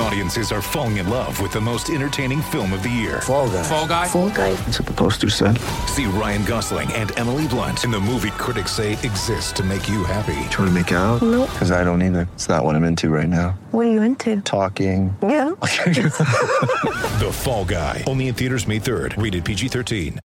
Audiences are falling in love with the most entertaining film of the year. Fall guy. Fall guy. Fall guy. That's what the poster said. See Ryan Gosling and Emily Blunt in the movie critics say exists to make you happy. Trying to make it out? Nope. Because I don't either. It's not what I'm into right now. What are you into? Talking. Yeah. The Fall Guy. Only in theaters May 3rd. Rated PG-13.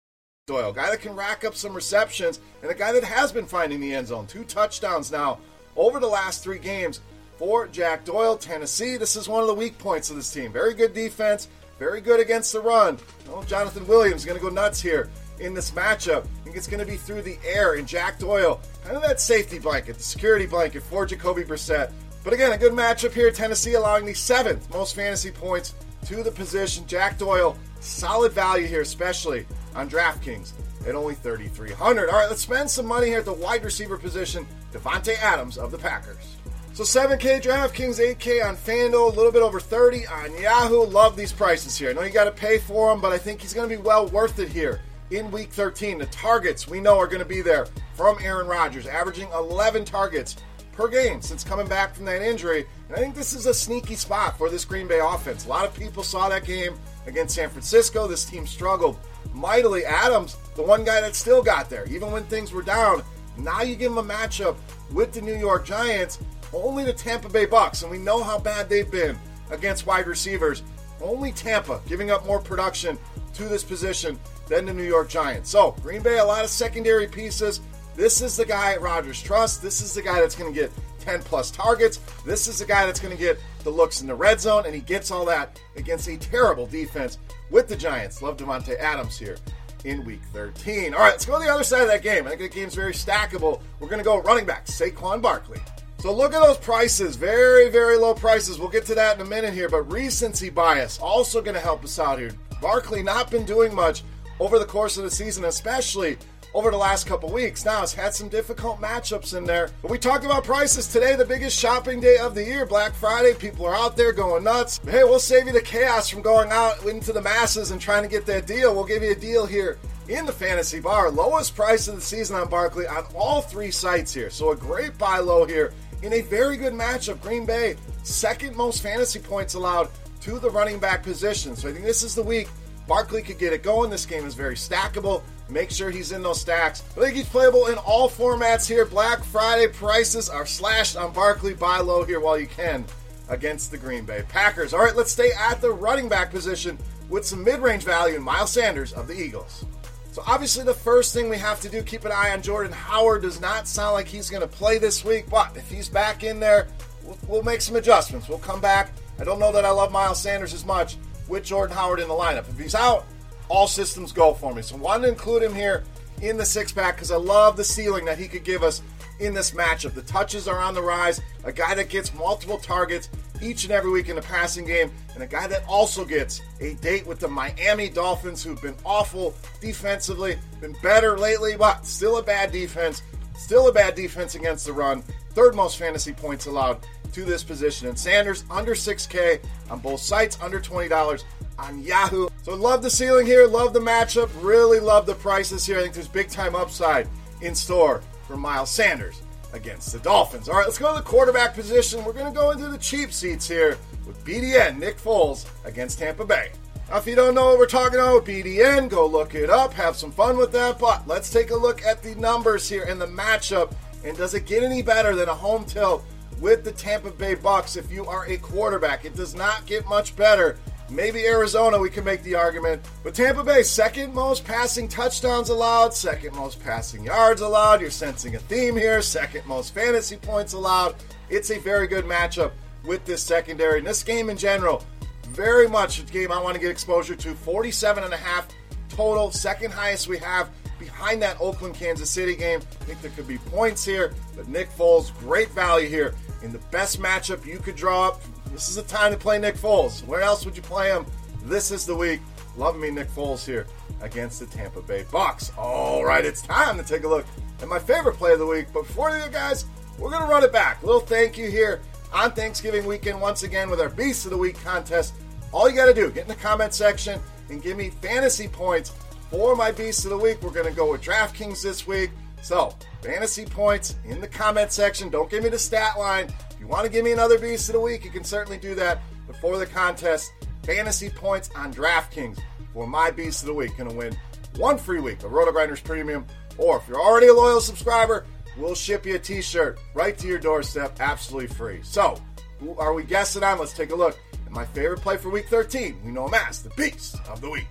Doyle, guy that can rack up some receptions, and a guy that has been finding the end zone. Two touchdowns now over the last three games for Jack Doyle, Tennessee. This is one of the weak points of this team. Very good defense, very good against the run. Oh, Jonathan Williams is going to go nuts here in this matchup. I think it's going to be through the air, and Jack Doyle, kind of that safety blanket, the security blanket for Jacoby Brissett. But again, a good matchup here. Tennessee allowing the seventh most fantasy points to the position. Jack Doyle, solid value here, especially on DraftKings at only 3,300. All right, let's spend some money here at the wide receiver position. Davante Adams of the Packers. So 7K DraftKings, 8K on FanDuel, a little bit over 30 on Yahoo. Love these prices here. I know you got to pay for them, but I think he's going to be well worth it here in Week 13. The targets we know are going to be there from Aaron Rodgers, averaging 11 targets per game since coming back from that injury. And I think this is a sneaky spot for this Green Bay offense. A lot of people saw that game against San Francisco. This team struggled mightily. Adams, the one guy that still got there, even when things were down. Now you give him a matchup with the New York Giants, only the Tampa Bay Bucks, and we know how bad they've been against wide receivers. Only Tampa giving up more production to this position than the New York Giants. So, Green Bay, a lot of secondary pieces. This is the guy Rodgers trusts. This is the guy that's going to get 10 plus targets. This is the guy that's going to get the looks in the red zone, and he gets all that against a terrible defense with the Giants. Love Davante Adams here in week 13. All right, let's go to the other side of that game. I think the game's very stackable. We're going to go running back, Saquon Barkley. So look at those prices. Very, very low prices. We'll get to that in a minute here, but recency bias also going to help us out here. Barkley not been doing much over the course of the season, especially over the last couple weeks. Now, it's had some difficult matchups in there. But we talked about prices today, the biggest shopping day of the year, Black Friday. People are out there going nuts. Hey, we'll save you the chaos from going out into the masses and trying to get that deal. We'll give you a deal here in the fantasy bar. Lowest price of the season on Barkley on all three sites here. So a great buy low here in a very good matchup. Green Bay, second most fantasy points allowed to the running back position. So I think this is the week Barkley could get it going. This game is very stackable. Make sure he's in those stacks. I think he's playable in all formats here. Black Friday prices are slashed on Barkley. Buy low here while you can against the Green Bay Packers. All right, let's stay at the running back position with some mid range value in Miles Sanders of the Eagles. So obviously the first thing we have to do, keep an eye on Jordan Howard. Does not sound like he's going to play this week, but if he's back in there, we'll, we'll, make some adjustments. We'll come back. I don't know that I love Miles Sanders as much with Jordan Howard in the lineup. If he's out, all systems go for me. So I wanted to include him here in the six pack because I love the ceiling that he could give us in this matchup. The touches are on the rise. A guy that gets multiple targets each and every week in the passing game, and a guy that also gets a date with the Miami Dolphins, who've been awful defensively, been better lately, but still a bad defense. Still a bad defense against the run. Third most fantasy points allowed to this position. And Sanders under 6K on both sites, under $20 on Yahoo. So love the ceiling here, love the matchup, really love the prices here. I think there's big time upside in store for Miles Sanders against the Dolphins. All right, let's go to the quarterback position. We're going to go into the cheap seats here with BDN Nick Foles against Tampa Bay. Now, if you don't know what we're talking about BDN, go look it up, have some fun with that. But let's take a look at the numbers here and the matchup. And does it get any better than a home tilt with the Tampa Bay Bucks if you are a quarterback? It does not get much better. Maybe Arizona, we can make the argument. But Tampa Bay, second most passing touchdowns allowed, second most passing yards allowed. You're sensing a theme here. Second most fantasy points allowed. It's a very good matchup with this secondary. And this game in general, very much a game I want to get exposure to. 47 and a half total, second highest we have behind that Oakland Kansas City game. I think there could be points here, but Nick Foles, great value here in the best matchup you could draw up. This is the time to play Nick Foles. Where else would you play him? This is the week. Love me Nick Foles here against the Tampa Bay Bucks. All right, it's time to take a look at my favorite play of the week. But before do, guys, we're going to run it back. A little thank you here on Thanksgiving weekend once again with our Beast of the Week contest. All you got to do, get in the comment section and give me fantasy points for my Beast of the Week. We're going to go with DraftKings this week. So, fantasy points in the comment section. Don't give me the stat line. You want to give me another Beast of the Week, you can certainly do that before the contest. Fantasy points on DraftKings for my Beast of the Week. Going to win one free week of Roto Grinders Premium. Or if you're already a loyal subscriber, we'll ship you a t shirt right to your doorstep absolutely free. So, who are we guessing on? Let's take a look at my favorite play for week 13. We know him as the Beast of the Week.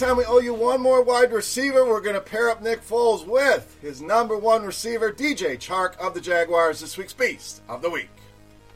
Time. We owe you one more wide receiver. We're going to pair up Nick Foles with his number one receiver, DJ Chark of the Jaguars, this week's Beast of the Week.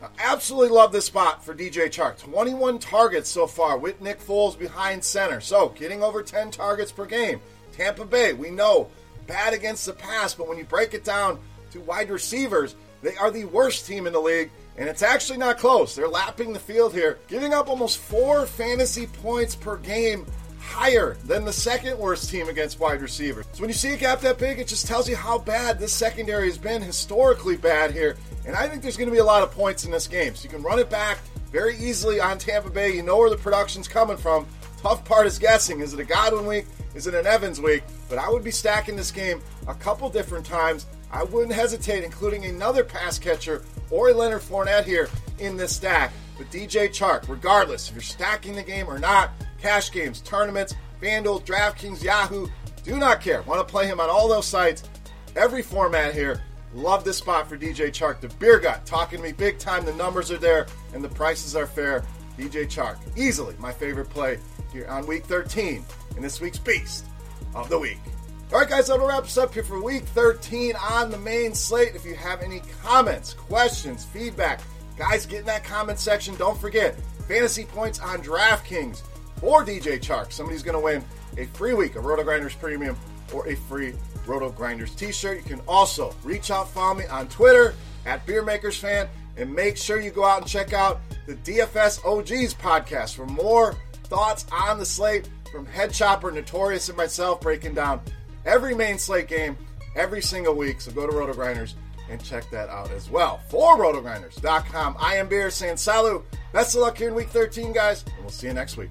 I absolutely love this spot for DJ Chark. 21 targets so far with Nick Foles behind center. So, getting over 10 targets per game. Tampa Bay, we know, bad against the pass, but when you break it down, to wide receivers. They are the worst team in the league, and it's actually not close. They're lapping the field here, giving up almost four fantasy points per game higher than the second worst team against wide receivers. So when you see a gap that big, it just tells you how bad this secondary has been historically bad here. And I think there's going to be a lot of points in this game. So you can run it back very easily on Tampa Bay. You know where the production's coming from. Tough part is guessing. Is it a Godwin week? Is it an Evans week? But I would be stacking this game a couple different times I wouldn't hesitate including another pass catcher or a Leonard Fournette here in this stack. But DJ Chark, regardless if you're stacking the game or not, cash games, tournaments, FanDuel, DraftKings, Yahoo, do not care. Want to play him on all those sites, every format here. Love this spot for DJ Chark. The beer gut talking to me big time. The numbers are there and the prices are fair. DJ Chark, easily my favorite play here on week 13 in this week's Beast of the Week. All right, guys, that'll wrap us up here for week 13 on the main slate. If you have any comments, questions, feedback, guys, get in that comment section. Don't forget, fantasy points on DraftKings for DJ Chark. Somebody's going to win a free week of Roto Grinders Premium or a free Roto Grinders t shirt. You can also reach out, follow me on Twitter at BeerMakersFan, and make sure you go out and check out the DFS OGs podcast for more thoughts on the slate from Head Chopper, Notorious, and myself breaking down every main slate game every single week. So go to Roto Grinders and check that out as well. For rotogrinders.com, I am Beer saying salut. Best of luck here in week 13, guys, and we'll see you next week.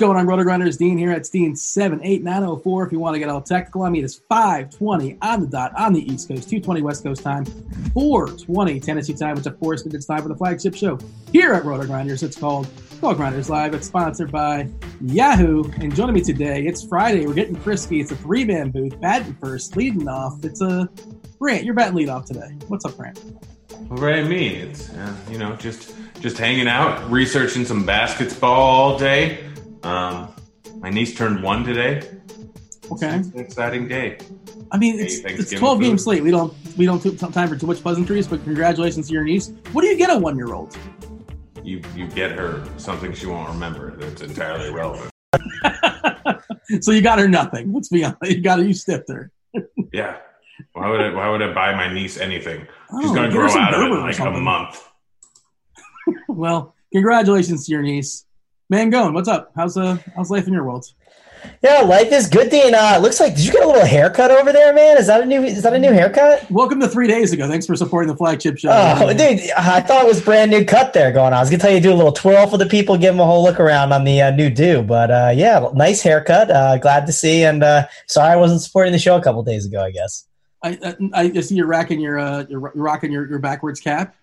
going on, Roto Grinders? Dean here at Dean seven eight nine zero four. If you want to get all technical, I mean it's five twenty on the dot on the East Coast, two twenty West Coast time, four twenty Tennessee time, which of course it's time for the flagship show here at Roto Grinders. It's called Call Grinders Live. It's sponsored by Yahoo. And joining me today, it's Friday. We're getting frisky. It's a three man booth. Batting first, leading off. It's a Grant. You're batting lead off today. What's up, Grant? Do I mean? It's uh, you know just just hanging out, researching some basketball all day. Um, my niece turned one today. Okay, it's an exciting day. I mean, it's, it's 12 games late. We don't we don't take time for too much pleasantries, but congratulations to your niece. What do you get a one year old? You you get her something she won't remember that's entirely irrelevant. so you got her nothing. Let's be honest. You got her. You stiffed her. yeah. Why would I? Why would I buy my niece anything? She's oh, going to grow out of it in like a month. well, congratulations to your niece. Mangone, what's up? How's uh how's life in your world? Yeah, life is good. Dean, uh, looks like did you get a little haircut over there, man? Is that a new? Is that a new haircut? Welcome to three days ago. Thanks for supporting the flagship show. Oh, dude, I thought it was brand new cut there going on. I was gonna tell you to do a little twirl for the people, give them a whole look around on the uh, new do. But uh, yeah, nice haircut. Uh, glad to see. And uh, sorry I wasn't supporting the show a couple days ago. I guess. I uh, I, I see you're racking your uh you're, you're rocking your, your backwards cap.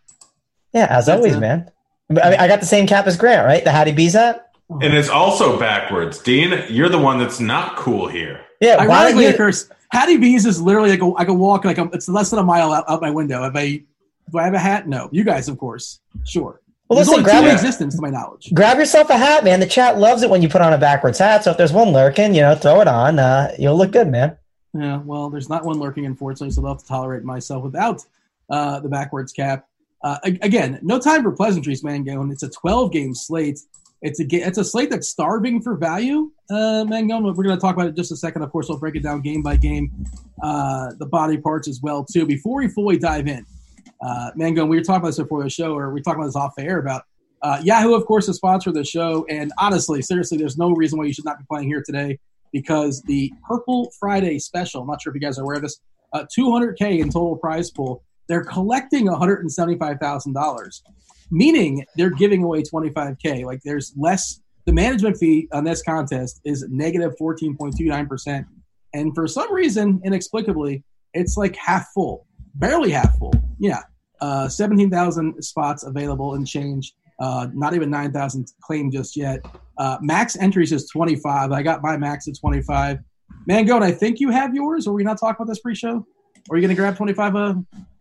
Yeah, as That's always, man. I, mean, I got the same cap as Grant, right? The Hattie B's hat. And it's also backwards. Dean, you're the one that's not cool here. Yeah, ironically, you... occurs. Hattie B's is literally like a, I can walk like a, it's less than a mile out, out my window. If I do I have a hat? No. You guys, of course. Sure. Well, there's listen, grab two existence to my knowledge. Grab yourself a hat, man. The chat loves it when you put on a backwards hat. So if there's one lurking, you know, throw it on. Uh, you'll look good, man. Yeah. Well, there's not one lurking, unfortunately, so I'll have to tolerate myself without uh, the backwards cap. Uh, again, no time for pleasantries, man. Going. It's a 12 game slate. It's a it's a slate that's starving for value. Uh, Mangone, we're going to talk about it just a second. Of course, we'll break it down game by game, uh, the body parts as well too. Before we fully dive in, uh, Mangone, we were talking about this before the show, or we talked about this off air about uh, Yahoo, of course, is sponsor of the show. And honestly, seriously, there's no reason why you should not be playing here today because the Purple Friday special. I'm not sure if you guys are aware of this. Uh, 200k in total prize pool. They're collecting 175 thousand dollars meaning they're giving away 25k. Like there's less. The management fee on this contest is negative negative 14.29 percent, and for some reason, inexplicably, it's like half full, barely half full. Yeah, uh, 17,000 spots available and change. Uh, not even 9,000 claimed just yet. Uh, max entries is 25. I got my max at 25. Man, Mangone, I think you have yours. Or are we not talking about this pre-show? Are you going to grab 25 uh,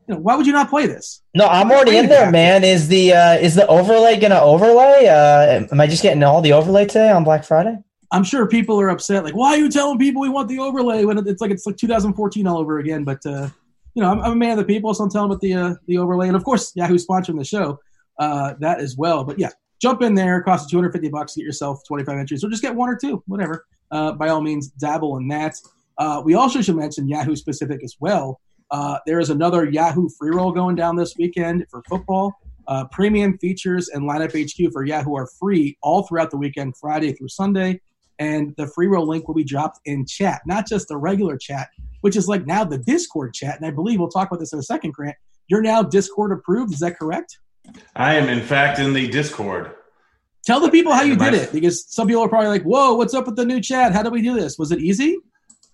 you know, why would you not play this? No, I'm already in there, man. Is the uh, is the overlay gonna overlay? Uh, am I just getting all the overlay today on Black Friday? I'm sure people are upset. Like, why are you telling people we want the overlay when it's like it's like 2014 all over again? But uh, you know, I'm, I'm, a man of the people, so I'm telling about the uh, the overlay, and of course, Yahoo sponsoring the show, uh, that as well. But yeah, jump in there. Costs 250 bucks to get yourself 25 entries, or just get one or two, whatever. Uh, by all means, dabble in that. Uh, we also should mention Yahoo specific as well. Uh, there is another Yahoo free roll going down this weekend for football. Uh, premium features and lineup HQ for Yahoo are free all throughout the weekend, Friday through Sunday. And the free roll link will be dropped in chat, not just the regular chat, which is like now the Discord chat. And I believe we'll talk about this in a second, Grant. You're now Discord approved. Is that correct? I am, in fact, in the Discord. Tell the people how you did it because some people are probably like, whoa, what's up with the new chat? How do we do this? Was it easy?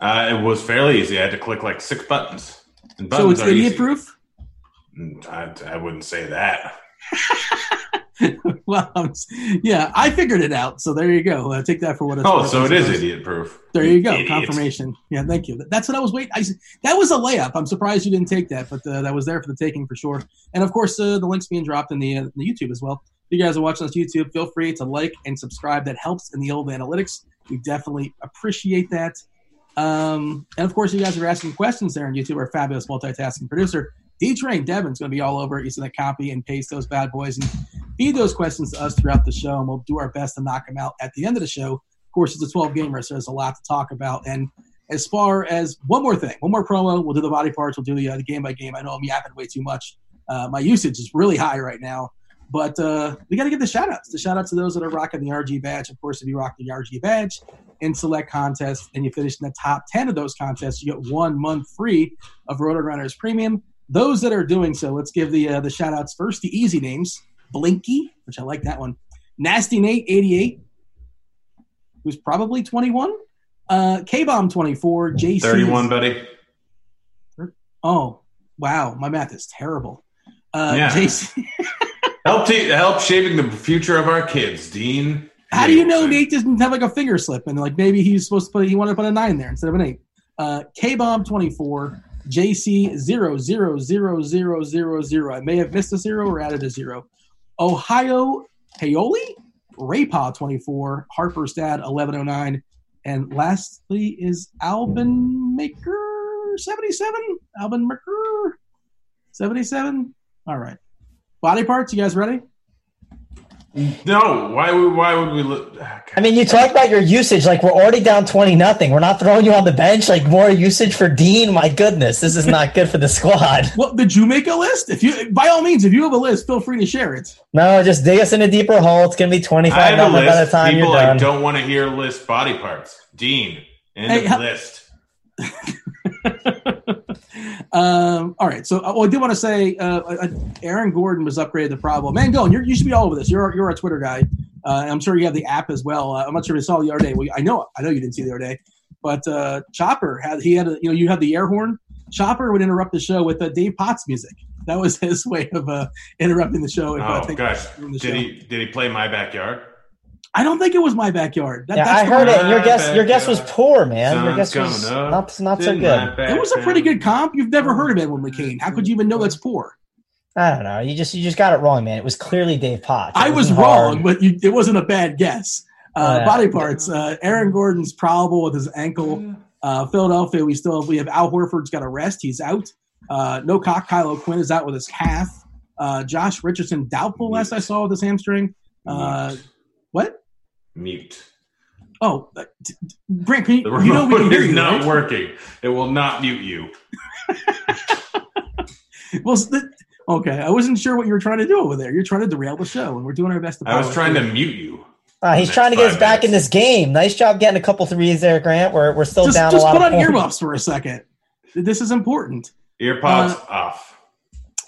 Uh, it was fairly easy. I had to click like six buttons. So it's idiot proof? Mm, I, I wouldn't say that. well, yeah, I figured it out. So there you go. Uh, take that for what it's oh, worth. so it is idiot proof. There you go. Idiot. Confirmation. Yeah, thank you. That's what I was waiting. I, that was a layup. I'm surprised you didn't take that, but uh, that was there for the taking for sure. And of course, uh, the links being dropped in the, uh, the YouTube as well. If you guys are watching us YouTube, feel free to like and subscribe. That helps in the old analytics. We definitely appreciate that. Um, and of course, you guys are asking questions there on YouTube. Our fabulous multitasking producer, D Train Devin's going to be all over. He's going to copy and paste those bad boys and feed those questions to us throughout the show, and we'll do our best to knock them out at the end of the show. Of course, it's a 12 gamer, so there's a lot to talk about. And as far as one more thing, one more promo, we'll do the body parts, we'll do the, uh, the game by game. I know I'm yapping way too much. Uh, my usage is really high right now. But uh, we got to give the shout outs. The shout outs to those that are rocking the RG badge. Of course, if you rock the RG badge in select contests and you finish in the top 10 of those contests, you get one month free of Roto Grinders Premium. Those that are doing so, let's give the uh, the shout outs first. The easy names Blinky, which I like that one. Nasty Nate 88, who's probably 21. Uh, K Bomb 24, JC. 31, buddy. Oh, wow. My math is terrible. Uh, Yeah. JC. Help, te- help shaping the future of our kids, Dean. How do you know Nate doesn't have like a finger slip and like maybe he's supposed to put he wanted to put a nine there instead of an eight? Uh, K Bomb 24, JC 000000. I may have missed a zero or added a zero. Ohio Paoli, Raypaw 24, Harper's Dad 1109, and lastly is Albin Maker 77. Albin Maker 77. All right. Body parts, you guys ready? No, why would why would we look? Ah, I mean, you talk about your usage like we're already down twenty nothing. We're not throwing you on the bench. Like more usage for Dean. My goodness, this is not good for the squad. Well, did you make a list? If you, by all means, if you have a list, feel free to share it. No, just dig us in a deeper hole. It's gonna be twenty five I have a nothing by the list. time People you're like done. don't want to hear list body parts. Dean, end Hey, of how- list. Um, all right. So, uh, well, I did want to say, uh, uh, Aaron Gordon was upgraded the problem. Man, go you you should be all over this. You're you're a Twitter guy. Uh, I'm sure you have the app as well. Uh, I'm not sure if you saw the other day. Well, I know I know you didn't see the other day, but uh, Chopper had he had a, you know you had the air horn. Chopper would interrupt the show with uh, Dave Potts music. That was his way of uh, interrupting the show. If, uh, Oh gosh, did show. he did he play my backyard? I don't think it was my backyard. That, yeah, that's I heard it. Your guess, your guess was poor, man. Your guess was up not not so good. It was a pretty good comp. You've never heard of Edwin McCain. How could you even know that's poor? I don't know. You just you just got it wrong, man. It was clearly Dave Potts. It I was wrong, hard. but you, it wasn't a bad guess. Uh, Yeah. Body parts. Uh, Aaron Gordon's probable with his ankle. Uh, Philadelphia, we still have, we have Al Horford's got a rest. He's out. Uh, no cock. Kyle O'Quinn is out with his calf. Uh, Josh Richardson doubtful. Last I saw with his hamstring. Uh, what? Mute. Oh, uh, t- t- Grant, can you, The you know we remote can hear is you. not right? working. It will not mute you. Well, s- okay. I wasn't sure what you were trying to do over there. You're trying to derail the show, and we're doing our best to. I was trying through. to mute you. Uh, he's trying to get us five back in this game. Nice job getting a couple threes there, Grant. We're we're still Just, down just a lot put of on points. earmuffs for a second. This is important. Earpods Uh, off.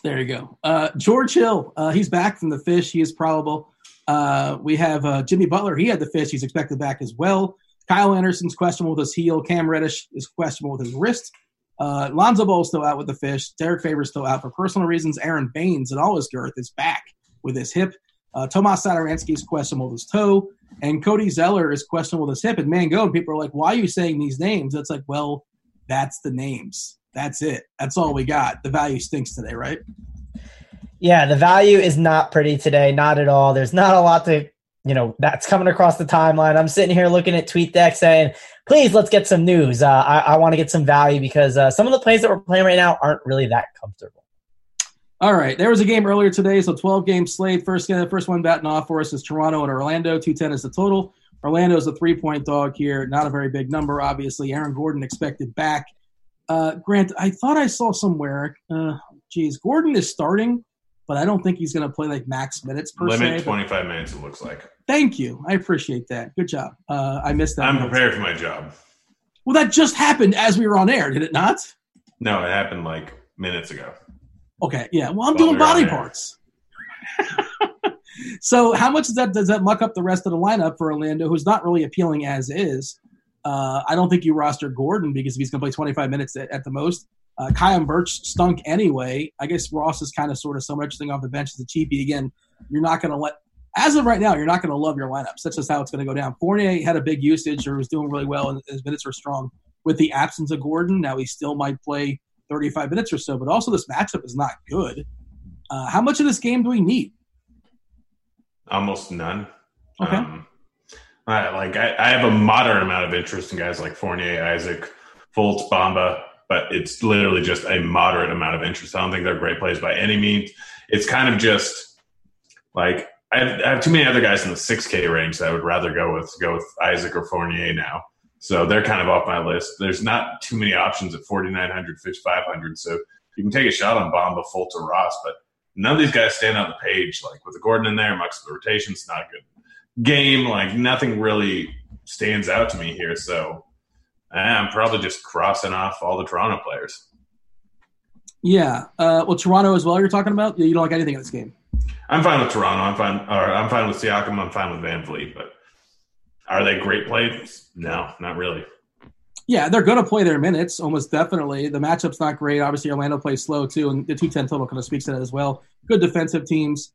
There you go. Uh, George Hill, uh, he's back from the fish. He is probable. Uh, we have uh, Jimmy Butler. He had the fish. He's expected back as well. Kyle Anderson's questionable with his heel. Cam Reddish is questionable with his wrist. Uh, Lonzo Ball's still out with the fish. Derrick Favors still out for personal reasons. Aron Baynes and all his girth is back with his hip. Uh, Tomas Satoransky is questionable with his toe. And Cody Zeller is questionable with his hip. And man, go. And people are like, why are you saying these names? It's like, well, that's the names. That's it. That's all we got. The value stinks today, right? Yeah, the value is not pretty today, not at all. There's not a lot to, you know, that's coming across the timeline. I'm sitting here looking at TweetDeck saying, please let's get some news. Uh, I, I want to get some value because uh, some of the plays that we're playing right now aren't really that comfortable. All right, there was a game earlier today, so 12 game slate. First game, the first one batting off for us is Toronto and Orlando. 210 is the total. Orlando is a three point dog here, not a very big number, obviously. Aaron Gordon expected back. Uh, Grant, I thought I saw somewhere. Uh, geez, Gordon is starting, but I don't think he's going to play like max minutes per Limit se. but 25 minutes, it looks like. Thank you, I appreciate that. Good job. Uh, I missed that. I'm prepared for my job. Well, that just happened as we were on air, did it not? No, it happened like minutes ago. Okay, yeah. Well, I'm While doing we were on body parts. so, how much does that does that muck up the rest of the lineup for Orlando, who's not really appealing as is? Uh, I don't think you roster Gordon because if he's going to play 25 minutes at, at the most. Uh, Khem Birch stunk anyway. I guess Ross is kind of sort of so interesting off the bench as a cheapie. Again, you're not going to let, as of right now, you're not going to love your lineups. That's just how it's going to go down. Fournier had a big usage or was doing really well, and his minutes were strong with the absence of Gordon. Now he still might play 35 minutes or so, but also this matchup is not good. Uh, how much of this game do we need? Almost none. Okay. Um, I, like I, I have a moderate amount of interest in guys like Fournier, Isaac, Fultz, Bamba, but it's literally just a moderate amount of interest. I don't think they're great plays by any means. It's kind of just like I have, I have too many other guys in the 6K range that I would rather go with go with Isaac or Fournier now. So they're kind of off my list. There's not too many options at 4,900, 5,500. So you can take a shot on Bamba, Fultz, or Ross, but none of these guys stand on the page. Like with the Gordon in there, of the rotation's not good game. Like nothing really stands out to me here. So eh, I'm probably just crossing off all the Toronto players. Yeah. Uh, well, Toronto as well. You're talking about. You don't like anything in this game. I'm fine with Toronto. I'm fine. Or I'm fine with Siakam. I'm fine with VanVleet. But Are they great players? No, not really. Yeah, they're going to play their minutes almost definitely. The matchup's not great. Obviously, Orlando plays slow too, and the 210 total kind of speaks to that as well. Good defensive teams.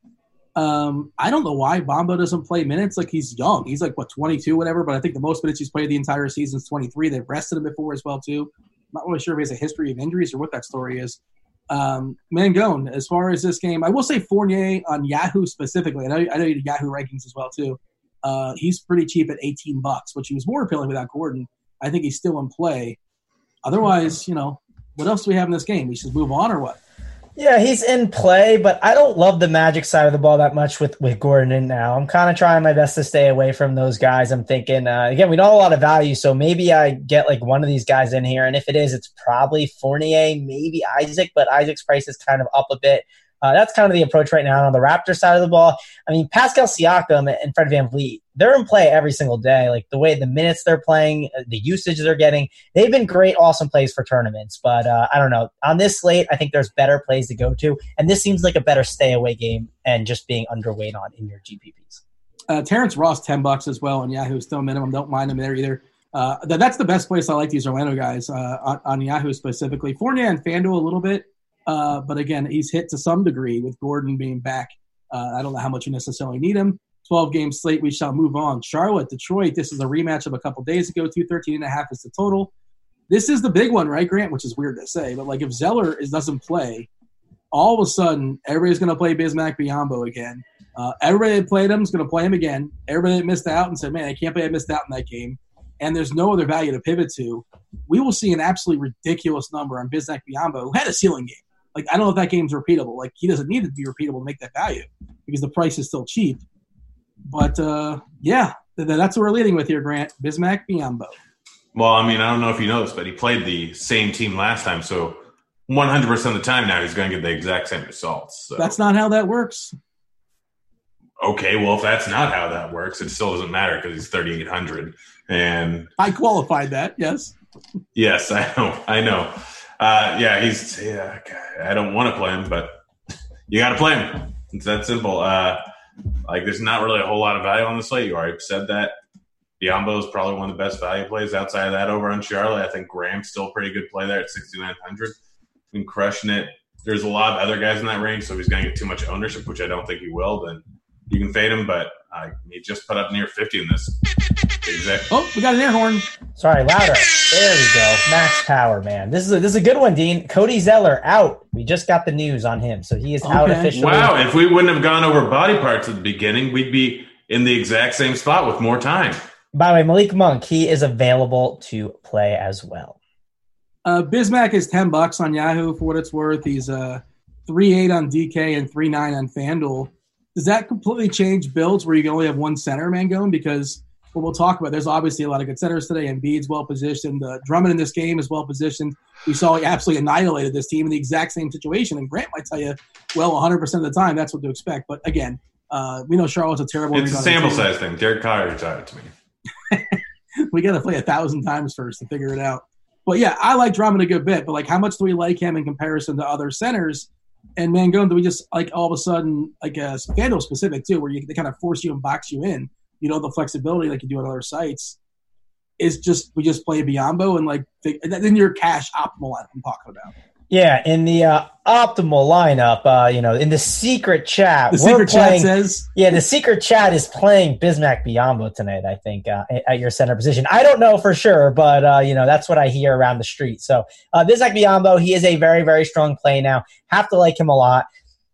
Um, I don't know why Bamba doesn't play minutes. Like he's young. He's like what 22, whatever. But I think the most minutes he's played the entire season is 23. They've rested him before as well too. I'm Not really sure if he has a history of injuries or what that story is. Um, Mangone, as far as this game, I will say Fournier on Yahoo specifically. I know, I know you did Yahoo rankings as well too. Uh, he's pretty cheap at 18 bucks, which he was more appealing without Gordon. I think he's still in play. Otherwise, you know, what else do we have in this game? We should move on or what? Yeah, he's in play, but I don't love the magic side of the ball that much with, with Gordon in now. I'm kind of trying my best to stay away from those guys. I'm thinking, uh, again, we don't have a lot of value, so maybe I get like one of these guys in here. And if it is, it's probably Fournier, maybe Isaac, but Isaac's price is kind of up a bit. Uh, that's kind of the approach right now on the Raptor side of the ball. I mean, Pascal Siakam and Fred VanVleet, they're in play every single day. Like the way the minutes they're playing, uh, the usage they're getting, they've been great, awesome plays for tournaments. But uh, I don't know. On this slate, I think there's better plays to go to. And this seems like a better stay away game and just being underweight on in your GPPs. Uh, Terrence Ross, 10 bucks as well on Yahoo, still minimum. Don't mind him there either. Uh, that's the best place I like these Orlando guys uh, on, on, Yahoo specifically. Fournier and FanDuel a little bit. Uh, but again, he's hit to some degree with Gordon being back. Uh, I don't know how much you necessarily need him. 12 game slate, we shall move on. Charlotte, Detroit, this is a rematch of a couple days ago. 213 and a half is the total. This is the big one, right, Grant? Which is weird to say, but like if Zeller is, doesn't play, all of a sudden everybody's going to play Bismack Biyombo again. Uh, everybody that played him is going to play him again. Everybody that missed out and said, "Man, I can't believe I missed out in that game," and there's no other value to pivot to. We will see an absolutely ridiculous number on Bismack Biyombo, who had a ceiling game. Like I don't know if that game's repeatable. Like he doesn't need to be repeatable to make that value because the price is still cheap. But uh, yeah, th- that's what we're leading with here, Grant. Bismack Biyombo. Well, I mean, I don't know if you know this, but he played the same team last time, so 100% of the time now he's going to get the exact same results. So. That's not how that works. Okay, well, if that's not how that works, it still doesn't matter because he's 3,800. And I qualified that, yes. Yes, I know. I know. Uh, yeah, he's. Yeah, I don't want to play him, but you got to play him. It's that simple. Uh, like, there's not really a whole lot of value on the slate. You already said that. Biyombo is probably one of the best value plays outside of that over on Charlotte. I think Graham's still a pretty good play there at 6,900. Been crushing it. There's a lot of other guys in that range, so if he's going to get too much ownership, which I don't think he will, then you can fade him. But uh, he just put up near 50 in this. Exactly. Oh, we got an air horn. Sorry, louder. There we go. Max power, man. This is a, this is a good one, Dean. Cody Zeller out. We just got the news on him, so he is okay. out officially. Wow! If we wouldn't have gone over body parts at the beginning, we'd be in the exact same spot with more time. By the way, Malik Monk, he is available to play as well. Uh, Bismack is ten bucks on Yahoo for what it's worth. He's uh three eight on DK and three nine on FanDuel. Does that completely change builds where you can only have one center man going? Because what we'll talk about. There's obviously a lot of good centers today, and Embiid's well positioned. Uh, Drummond in this game is well positioned. We saw he absolutely annihilated this team in the exact same situation. And Grant might tell you, well, 100% of the time, that's what to expect. But again, uh, we know Charlotte's a terrible. It's a sample size thing. Derek Carr retired to me. we got to play a thousand times first to figure it out. But yeah, I like Drummond a good bit. But like, how much do we like him in comparison to other centers? And Man Mangone, do we just like all of a sudden, like a scandal specific too, where you, they kind of force you and box you in? You know the flexibility like you do on other sites is just we just play Biyombo and like then your cash optimal lineup I'm talking about. Yeah, in the uh, optimal lineup, uh, you know, in the secret chat, the secret playing, chat says, yeah, the secret chat is playing Bismack Biyombo tonight. I think uh, at your center position. I don't know for sure, but uh, you know that's what I hear around the street. So uh, Bismack Biyombo, he is a very very strong play now. Have to like him a lot.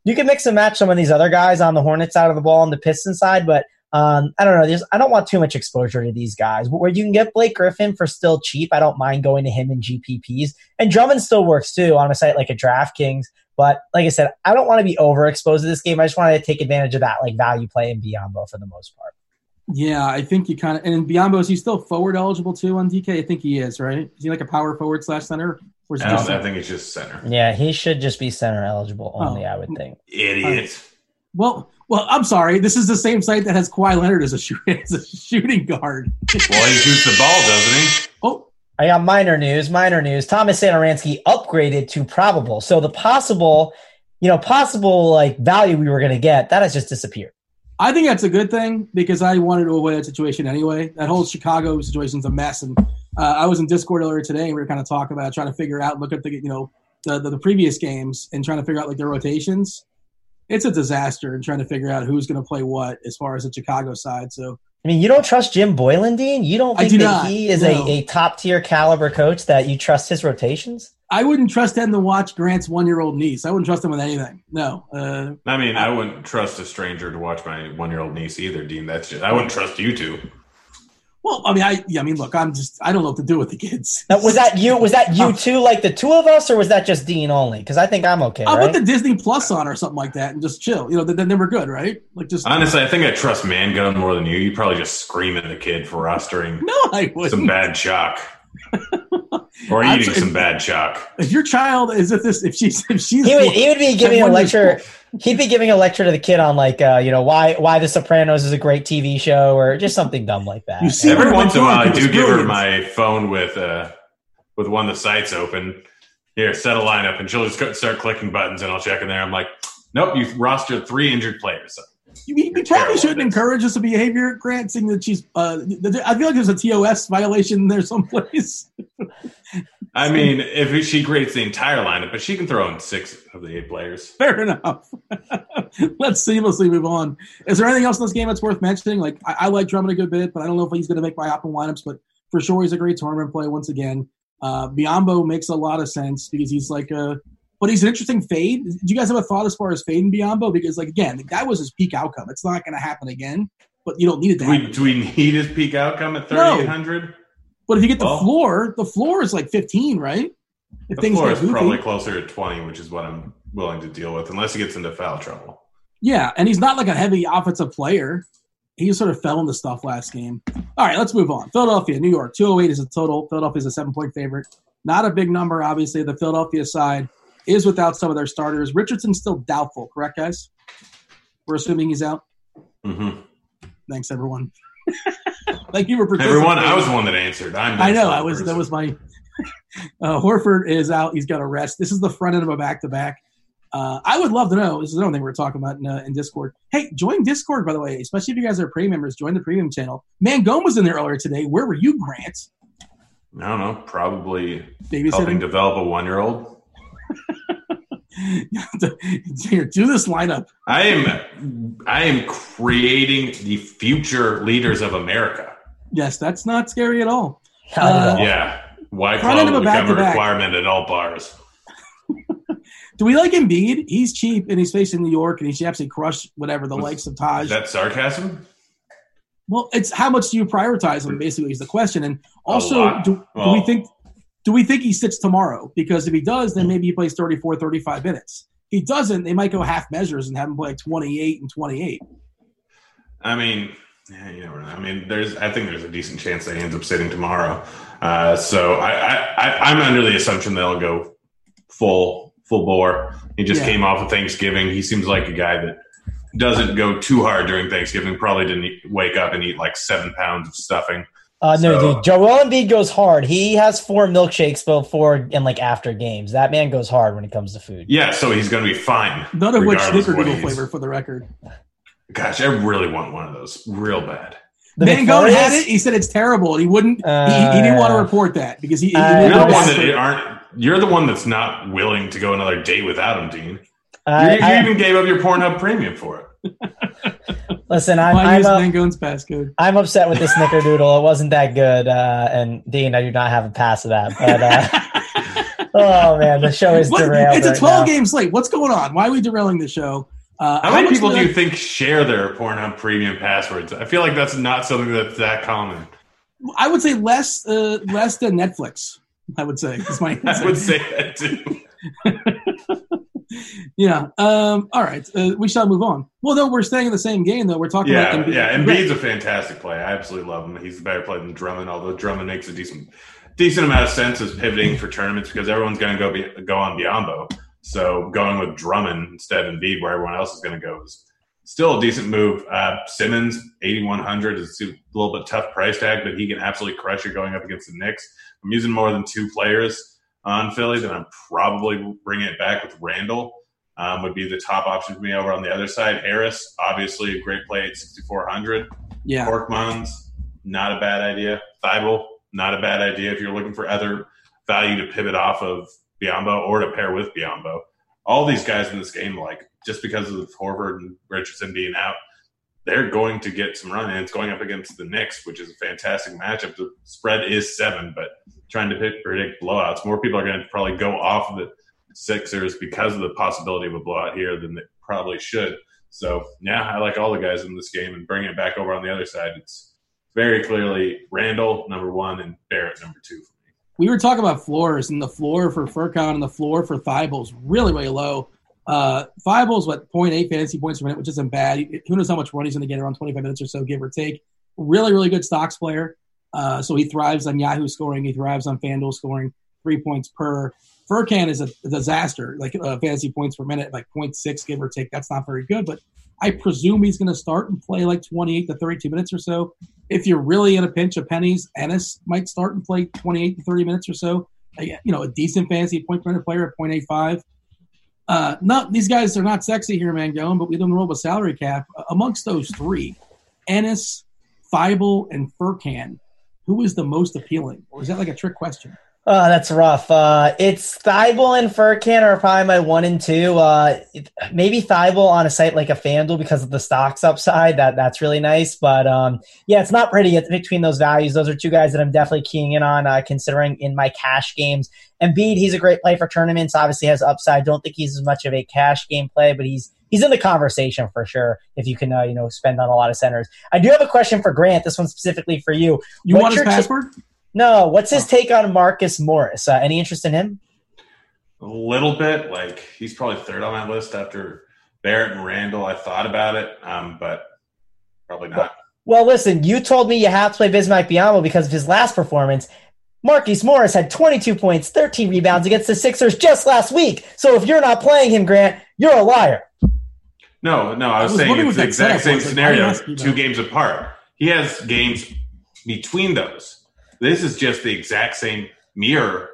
You can mix and match some of these other guys on the Hornet side of the ball and the Piston side, but um, I don't know. There's, I don't want too much exposure to these guys. Where you can get Blake Griffin for still cheap, I don't mind going to him in GPPs. And Drummond still works too on a site like a DraftKings. But like I said, I don't want to be overexposed to this game. I just wanted to take advantage of that like value play in Biyombo for the most part. Yeah, I think you kind of and Biyombo is he still forward eligible too on DK? I think he is, right? Is he like a power forward slash center? Or I, I think he's just center. Yeah, he should just be center eligible only. Oh. I would think. Idiot. Uh, well, well, I'm sorry. This is the same site that has Kawhi Leonard as a, shoot, as a shooting guard. well, he shoots the ball, doesn't he? Oh, I got minor news. Minor news. Thomas Satoransky upgraded to probable. So the possible, you know, possible like value we were going to get that has just disappeared. I think that's a good thing because I wanted to avoid that situation anyway. That whole Chicago situation's a mess, and uh, I was in Discord earlier today, and we were kind of talking about trying to figure out, look at the you know the, the, the previous games, and trying to figure out like their rotations. It's a disaster, and trying to figure out who's going to play what as far as the Chicago side. So I mean, you don't trust Jim Boylen, Dean? You don't think do that not, he is no. a, a top tier caliber coach that you trust his rotations? I wouldn't trust him to watch Grant's one year old niece. I wouldn't trust him with anything. No. Uh, I mean, I wouldn't trust a stranger to watch my one year old niece either, Dean. That's just I wouldn't trust you to. Well, I mean, I yeah, I mean, look, I'm just I don't know what to do with the kids. Now, was that you? Was that you oh. too, like the two of us, or was that just Dean only? Because I think I'm okay. I'll right? put the Disney Plus on or something like that and just chill. You know, then then we're good, right? Like just Honestly, I think I trust Mangone more than you. You probably just scream at the kid for rostering no, I wouldn't. some bad chalk. or eating so- some bad chalk. if your child is if this if she's if she's he would, he would be giving a One year lecture. He'd be giving a lecture to the kid on like, uh, you know, why why The Sopranos is a great TV show, or just something dumb like that. You see Every once in a while, I It was do give her my phone with uh, with one of the sites open. Here, set a lineup, and she'll just start clicking buttons, and I'll check in there. I'm like, nope, you've rostered three injured players. You, you You're probably shouldn't at this. encourage this behavior, Grant, seeing that she's. Uh, I feel like there's a TOS violation there someplace. I mean, if she grades the entire lineup, but she can throw in six of the eight players. Fair enough. Let's seamlessly move on. Is there anything else in this game that's worth mentioning? Like, I, I like Drummond a good bit, but I don't know if he's going to make my optimal lineups. But for sure, he's a great tournament play once again. Uh, Biyombo makes a lot of sense because he's like a, but he's an interesting fade. Do you guys have a thought as far as fading Biyombo? Because like again, that was his peak outcome. It's not going to happen again, but you don't need it to Do we, do we need his peak outcome at 3,800? But if you get the Well- floor, the floor is like 15, right? If The floor get is goofy. probably closer to 20, which is what I'm willing to deal with, unless he gets into foul trouble. Yeah, and he's not like a heavy offensive player. He just sort of fell into stuff last game. All right, let's move on. Philadelphia, New York, 208 is a total. Philadelphia is a seven point favorite. Not a big number, obviously. The Philadelphia side is without some of their starters. Richardson's still doubtful, correct, guys? We're assuming he's out. hmm Thanks, everyone. Thank you for. Everyone, I was the one that answered. I'm I know. I was. person. That was my. Uh, Horford is out. He's got a rest. This is the front end of a back to back. Uh, I would love to know. This is another thing we are talking about in, uh, in Discord. Hey, join Discord by the way. Especially if you guys are premium members, join the premium channel. Mangone was in there earlier today. Where were you, Grant? I don't know, probably helping develop a one year old. Here, do this lineup. I am I am creating the future leaders of America. Yes, that's not scary at all. Not at all. Yeah. Why Front Claw end of a become back-to-back. requirement at all bars. Do we like Embiid? He's cheap and he's facing New York and he should absolutely crush whatever the likes of Taj. That sarcasm? Well, it's how much do you prioritize him? Basically, is the question. And also, lot. do, do we think do we think he sits tomorrow? Because if he does, then maybe he plays 34, 35 minutes. If he doesn't, they might go half measures and have him play like 28 and 28. I mean, yeah, you never know. I mean, there's. I think there's a decent chance that he ends up sitting tomorrow. Uh, so I, I, I, I'm under the assumption they'll go full, full bore. He just Yeah. came off of Thanksgiving. He seems like a guy that doesn't go too hard during Thanksgiving. Probably didn't wake up and eat like seven pounds of stuffing. Uh, no, So- dude. Joel Embiid goes hard. He has four milkshakes before and like after games. That man goes hard when it comes to food. Yeah, so he's going to be fine. None of which regardless of what snickerdoodle he flavor for the record. Gosh, I really want one of those, real bad. The Mangone had McFlurries- it. He said it's terrible, and he wouldn't. Uh, he, he didn't want to report that because he. he Uh, You're the one that aren't. You're the one that's not willing to go another date without him, Dean. I- you, you I- even gave up your Pornhub premium for it. listen, I'm Why I'm, use passcode? I'm upset with the snickerdoodle. It wasn't that good. Uh, and Dean, I do not have a pass of that. But uh, oh man, the show is What- derailed. it's a 12 now. game slate. What's going on? Why are we derailing the show? Uh, How, many people do that- you think share their Pornhub premium passwords? I feel like that's not something that's that common. I would say less, uh, less than Netflix. I would say. Is my I would say that too. Yeah. Um, all right. Uh, we shall move on. Well, no, we're staying in the same game, though. We're talking Yeah, about Embiid. yeah. Embiid's a fantastic play. I absolutely love him. He's a better player than Drummond, although Drummond makes a decent, decent amount of sense as pivoting for tournaments because everyone's going to go be, go on Biyombo. So going with Drummond instead of Embiid, where everyone else is going to go, is still a decent move. Uh, Simmons, eighty one hundred is a little bit tough price tag, but he can absolutely crush it going up against the Knicks. I'm using more than two players on Philly, then I'm probably bringing it back with Randall. um, would be the top option for me over on the other side. Harris, obviously a great play at 6,400. Yeah. Korkmaz, not a bad idea. Thybulle, not a bad idea if you're looking for other value to pivot off of Biyombo or to pair with Biyombo. All these guys in this game, like just because of Horford and Richardson being out, they're going to get some run, and it's going up against the Knicks, which is a fantastic matchup. The spread is seven, but trying to pick, predict blowouts, more people are going to probably go off of the Sixers because of the possibility of a blowout here than they probably should. So, yeah, I like all the guys in this game, and bringing it back over on the other side, it's very clearly Randall number one and Barrett number two for me. We were talking about floors, and the floor for Furkan and the floor for Thybulle's really, really low. Uh, Thybulle's what 0.8 fantasy points per minute, which isn't bad. Who knows how much run he's going to get around 25 minutes or so, give or take. Really, really good stocks player. Uh, so he thrives on Yahoo scoring. He thrives on FanDuel scoring. Three points per. Furkan is a, disaster, like uh, fantasy points per minute, like 0.6 give or take. That's not very good, but I presume he's going to start and play like 28 to 32 minutes or so. If you're really in a pinch of pennies, Ennis might start and play 28 to 30 minutes or so. You know, a decent fantasy point per minute player at 0.85. Uh, not these guys are not sexy here, man, going, but we don't roll a salary cap. Uh, amongst those three, Ennis, Thybulle, and Furkan, who is the most appealing? Or is that like a trick question? Oh, that's rough. Uh, it's Thybulle and Furkan are probably my one and two. Uh, maybe Thybulle on a site like a FanDuel because of the stocks upside. That that's really nice. But um, yeah, it's not pretty between those values. Those are two guys that I'm definitely keying in on, uh, considering in my cash games. Embiid, he's a great play for tournaments. Obviously has upside. Don't think he's as much of a cash game play, but he's he's in the conversation for sure. If you can, uh, you know, spend on a lot of centers. I do have a question for Grant. This one specifically for you. You What's want his password? T- no. What's his take on Marcus Morris? Uh, any interest in him? A little bit. Like he's probably third on my list after Barrett and Randall. I thought about it, um, but probably not. Well, listen, you told me you have to play Bismack Biyombo because of his last performance. Marquise Morris had 22 points, 13 rebounds against the Sixers just last week. So if you're not playing him, Grant, you're a liar. No, no, I was, I was saying it's the exact same scenario, two games apart. He has games between those. This is just the exact same mirror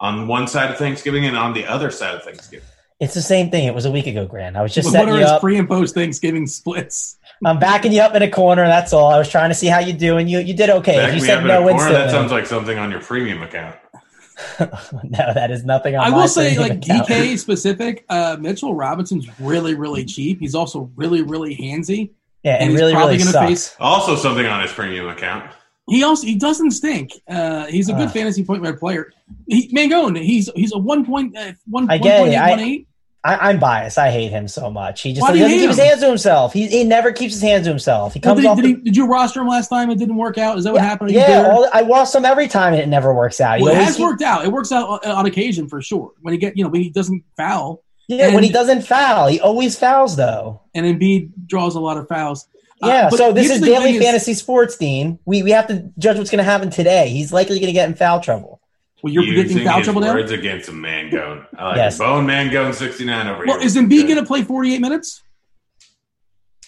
on one side of Thanksgiving and on the other side of Thanksgiving. It's the same thing. It was a week ago, Grant. I was just what setting are you his up. pre and post Thanksgiving splits? I'm backing you up in a corner. That's all. I was trying to see how you do, and you you did okay. Back you me said up in no a corner, That sounds like something on your premium account. no, that is nothing. On I my will say, premium like account. DK specific, uh, Mitchell Robinson's really, really cheap. He's also really, really handsy. Yeah, and he's really, probably really gonna sucks. face. Also, something on his premium account. He also he doesn't stink. Uh, he's a good Ugh. fantasy point guard player. He, Mangone, he's he's a one point uh, one I one get point it. eight, I- one I'm biased. I hate him so much. He just he doesn't keep his hands to himself. He, he never keeps his hands to himself. He Well, comes did, off. did, the- he, did you roster him last time? It didn't work out. Is that what happened? Yeah, all, I watch him every time, and it never works out. Well, it has keep- worked out. It works out on occasion for sure. When he get you know when he doesn't foul. Yeah, and, when he doesn't foul, he always fouls though. and Embiid draws a lot of fouls. Uh, Yeah, but so this is daily thing fantasy sports, Dean. We we have to judge what's going to happen today. He's likely going to get in foul trouble. Well, you're predicting foul his trouble now. words against a Mangone. I like Yes. it. Bone Mangone 69 over Well, here. is Embiid going to play 48 minutes?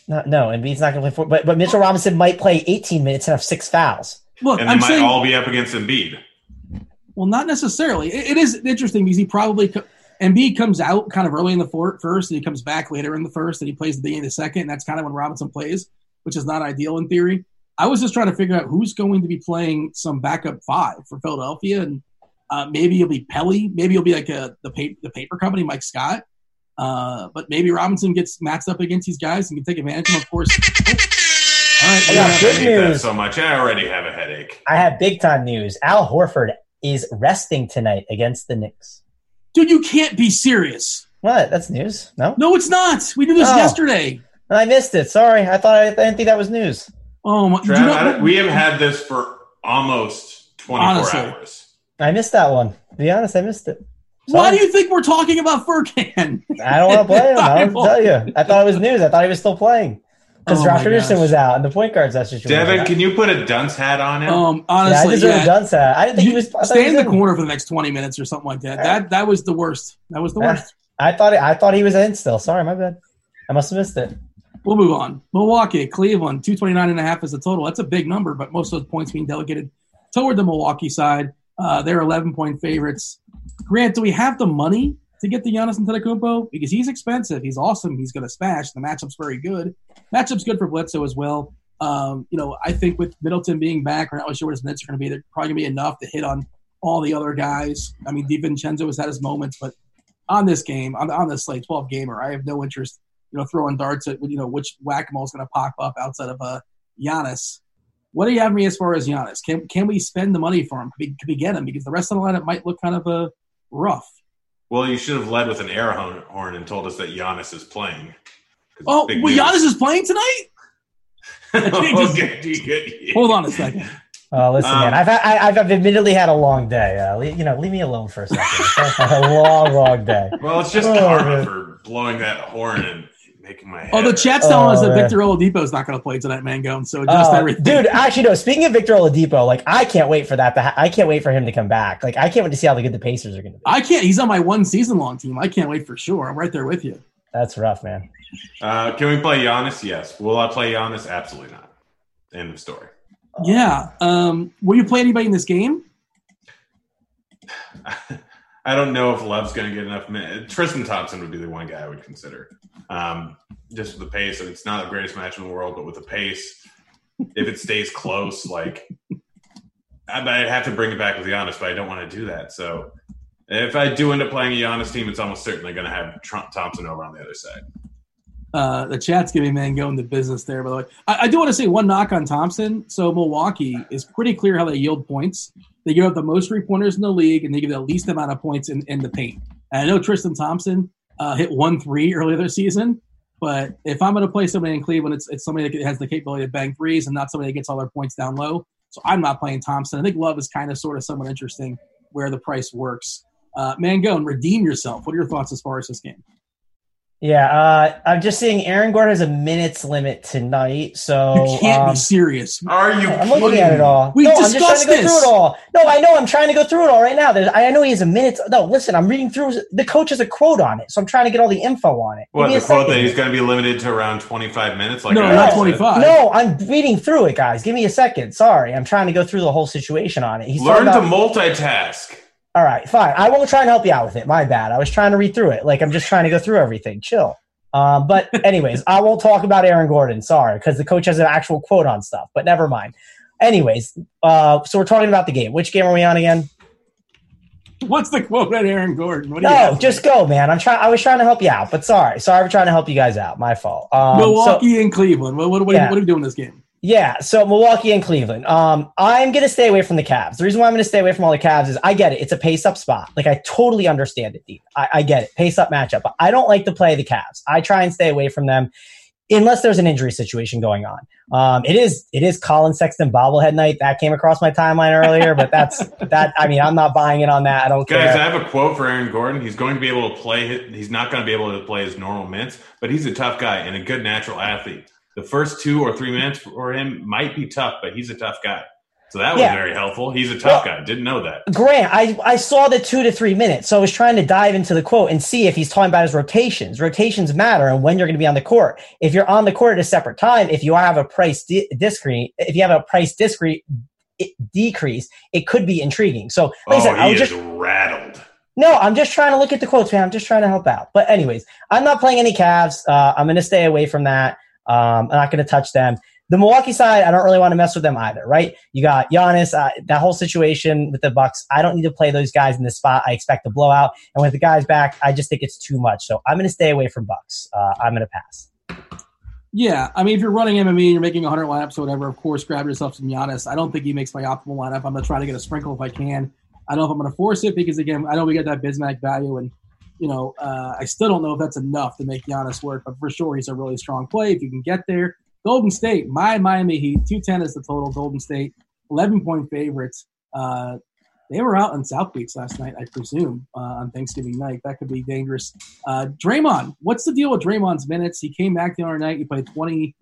No, no, and he's not going to play. For, but but Mitchell Robinson might play 18 minutes and have six fouls. Look, and they I'm might saying, all be up against Embiid. well, not necessarily. It, it is interesting because he probably co- Embiid comes out kind of early in the first, and he comes back later in the first, and he plays the beginning of the second, and that's kind of when Robinson plays, which is not ideal in theory. I was just trying to figure out who's going to be playing some backup five for Philadelphia, and uh, maybe it'll be Pelle, maybe it'll be like a, the paper, the paper company, Mike Scott. Uh, but maybe Robinson gets matched up against these guys and can take advantage of them. Of course. Oh. All right, I got good hate that news. so much. I already have a headache. I have big time news. Al Horford is resting tonight against the Knicks. dude, you can't be serious. What? That's news? No, No, it's not. We knew this Oh. yesterday. I missed it. Sorry, I thought I, I didn't think that was news. Oh my! Trav, you know- I we have had this for almost 24 Honestly. hours. I missed that one. To be honest, I missed it. why do you think we're talking about Furkan? I don't want to play him. I don't Bible. tell you. I thought it was news. I thought he was still playing because Oh my Josh Richardson was out and the point guards that situation. was Devin, can you put a dunce hat on him? Um, yeah, I honestly, deserve yeah. a done set. I didn't think he was. I Stay he in was the corner for the next twenty minutes or something like that. That that was the worst. That was the Yeah. worst. I thought. I thought he was in still. Sorry, my bad. I must have missed it. We'll move on. Milwaukee, Cleveland, 229 and a half is the total. That's a big number, but most of those points being delegated toward the Milwaukee side. Uh, they're 11 point favorites. Grant, do we have the money to get the Giannis Antetokounmpo because he's expensive. He's awesome. He's going to smash. The matchup's very good. Matchup's good for Bledsoe as well. Um, you know, I think with Middleton being back, we're not really sure what his minutes are going to be. They're probably going to be enough to hit on all the other guys. I mean, DiVincenzo has had his moments, but on this game, on, on this slate, 12 gamer, I have no interest, you know, throwing darts at, you know, which whack a mole is going to pop up outside of uh, Giannis. What do you have me as far as Giannis? Can can we spend the money for him? Could we, could we get him? Because the rest of the lineup might look kind of uh, rough. Well, you should have led with an air horn and told us that Giannis is playing. Oh, well, news. Giannis is playing tonight. okay, hold on a second. Oh, listen, um, man. I've, I, I've admittedly had a long day. Uh, you know, leave me alone for a second. a long, long day. Well, it's just oh, karma for blowing that horn and making my head. Oh, the chat's telling oh, us that man. Victor Oladipo is not going to play tonight, Mangone. So just uh, everything, dude. Actually, no. Speaking of Victor Oladipo, like I can't wait for that. Ha- I can't wait for him to come back. Like I can't wait to see how good the Pacers are going to be. I can't. He's on my one season long team. I can't wait for sure. I'm right there with you. That's rough, man. Uh, can we play Giannis? Yes. Will I play Giannis? Absolutely not. End of story. Yeah. Um, will you play anybody in this game? I don't know if Love's going to get enough minutes. Tristan Thompson would be the one guy I would consider. Um, just with the pace, and it's not the greatest match in the world, but with the pace, if it stays close, like I'd have to bring it back with Giannis, but I don't want to do that. So if I do end up playing a Giannis team, it's almost certainly going to have Trump Thompson over on the other side. Uh, the chat's giving Mangone the business there. By the way, I, I, do want to say one knock on Thompson. So Milwaukee is pretty clear how they yield points. They give up the most three pointers in the league, and they give the least amount of points in, in the paint. And I know Tristan Thompson uh, hit one three earlier this season, but if I'm going to play somebody in Cleveland, it's, it's somebody that has the capability to bang threes and not somebody that gets all their points down low. So I'm not playing Thompson. I think Love is kind of sort of somewhat interesting where the price works. Uh, Mangone, redeem yourself. What are your thoughts as far as this game? Yeah, uh, I'm just seeing Aaron Gordon has a minutes limit tonight, so you can't um, be serious. Are you? I'm looking kidding? at it all. We no, discussed I'm just trying to go this. through it all. No, I know. I'm trying to go through it all right now. There's, I know he has a minute. No, listen, I'm reading through. The coach has a quote on it, so I'm trying to get all the info on it. What the quote that he's going to be limited to around 25 minutes? Like no, not 25. No, I'm reading through it, guys. Give me a second. Sorry, I'm trying to go through the whole situation on it. He's learn about, to multitask. All right, fine. I won't try and help you out with it. My bad. I was trying to read through it. Like I'm just trying to go through everything. Chill. Um, but anyways, I won't talk about Aaron Gordon. Sorry, because the coach has an actual quote on stuff. But never mind. Anyways, uh, so we're talking about the game. Which game are we on again? What's the quote at Aaron Gordon? no, just go, man. I'm trying. I was trying to help you out, but sorry, sorry for trying to help you guys out. My fault. Um, Milwaukee so, and Cleveland. What, what, what, yeah. what are we doing in this game? Yeah, so Milwaukee and Cleveland. Um, I'm gonna stay away from the Cavs. The reason why I'm gonna stay away from all the Cavs is I get it. It's a pace up spot. Like I totally understand it, Deep. I, I get it. Pace up matchup. But I don't like to play the Cavs. I try and stay away from them unless there's an injury situation going on. Um, it is it is Collin Sexton bobblehead night. That came across my timeline earlier, but that's that. I mean, I'm not buying it on that. I don't Guys, care. I have a quote for Aaron Gordon. He's going to be able to play. He's not going to be able to play his normal minutes, but he's a tough guy and a good natural athlete the first two or three minutes for him might be tough, but he's a tough guy. So that was yeah. very helpful. He's a tough well, guy. Didn't know that. Grant, I, I saw the two to three minutes. So I was trying to dive into the quote and see if he's talking about his rotations. Rotations matter and when you're going to be on the court. If you're on the court at a separate time, if you have a price di- discrete, if you have a price discrete decrease, it could be intriguing. So, like oh, I said, he I was is just rattled. No, I'm just trying to look at the quotes, man. I'm just trying to help out. But anyways, I'm not playing any Cavs. Uh, I'm going to stay away from that. Um, I'm not going to touch them. The Milwaukee side, I don't really want to mess with them either, right? You got Giannis, uh, that whole situation with the Bucks. I don't need to play those guys in this spot. I expect a blowout, and with the guys back, I just think it's too much. So I'm going to stay away from Bucks. Uh, I'm going to pass. Yeah, I mean, if you're running MME and you're making 100 lineups or whatever, of course, grab yourself some Giannis. I don't think he makes my optimal lineup. I'm going to try to get a sprinkle if I can. I don't know if I'm going to force it because, again, I know we get that Bismack value, and you know, uh, I still don't know if that's enough to make Giannis work, but for sure he's a really strong play if you can get there. Golden State, my Miami Heat, 210 is the total. Golden State, 11 point favorites. Uh, they were out in South Beach last night, I presume, uh, on Thanksgiving night. That could be dangerous. Uh, Draymond, what's the deal with Draymond's minutes? He came back the other night. He played 20.